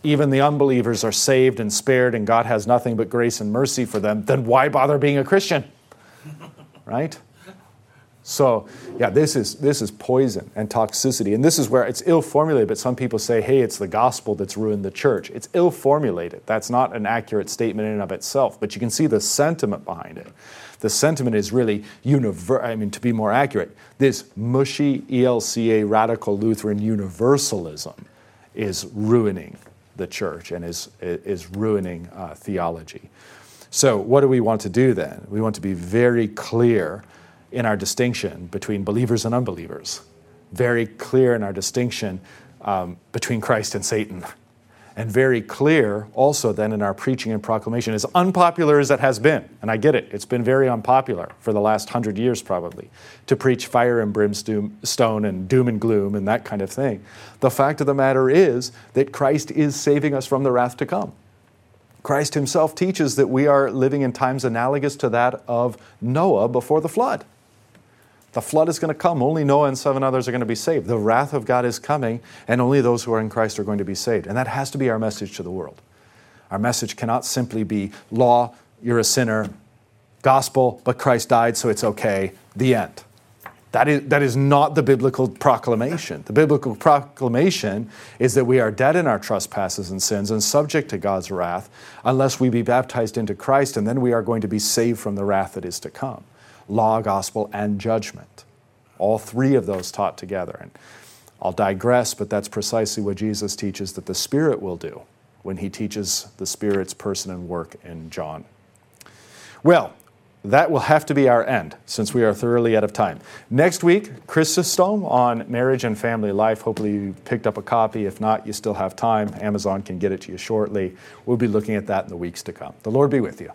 even the unbelievers are saved and spared and God has nothing but grace and mercy for them, then why bother being a Christian? Right? So, yeah, this is, this is poison and toxicity. And this is where it's ill formulated, but some people say, hey, it's the gospel that's ruined the church. It's ill formulated. That's not an accurate statement in and of itself, but you can see the sentiment behind it. The sentiment is really universal, I mean, to be more accurate, this mushy ELCA radical Lutheran universalism is ruining the church and is, is ruining uh, theology. So, what do we want to do then? We want to be very clear in our distinction between believers and unbelievers, very clear in our distinction um, between Christ and Satan, and very clear also then in our preaching and proclamation, as unpopular as it has been, and I get it, it's been very unpopular for the last hundred years probably, to preach fire and brimstone and doom and gloom and that kind of thing. The fact of the matter is that Christ is saving us from the wrath to come. Christ himself teaches that we are living in times analogous to that of Noah before the flood. The flood is going to come. Only Noah and seven others are going to be saved. The wrath of God is coming, and only those who are in Christ are going to be saved. And that has to be our message to the world. Our message cannot simply be law, you're a sinner, gospel, but Christ died, so it's okay, the end. That is, that is not the biblical proclamation. The biblical proclamation is that we are dead in our trespasses and sins and subject to God's wrath unless we be baptized into Christ, and then we are going to be saved from the wrath that is to come law, gospel, and judgment. All three of those taught together. And I'll digress, but that's precisely what Jesus teaches that the Spirit will do when he teaches the Spirit's person and work in John. Well, that will have to be our end since we are thoroughly out of time. Next week, Chrysostom on marriage and family life. Hopefully, you picked up a copy. If not, you still have time. Amazon can get it to you shortly. We'll be looking at that in the weeks to come. The Lord be with you.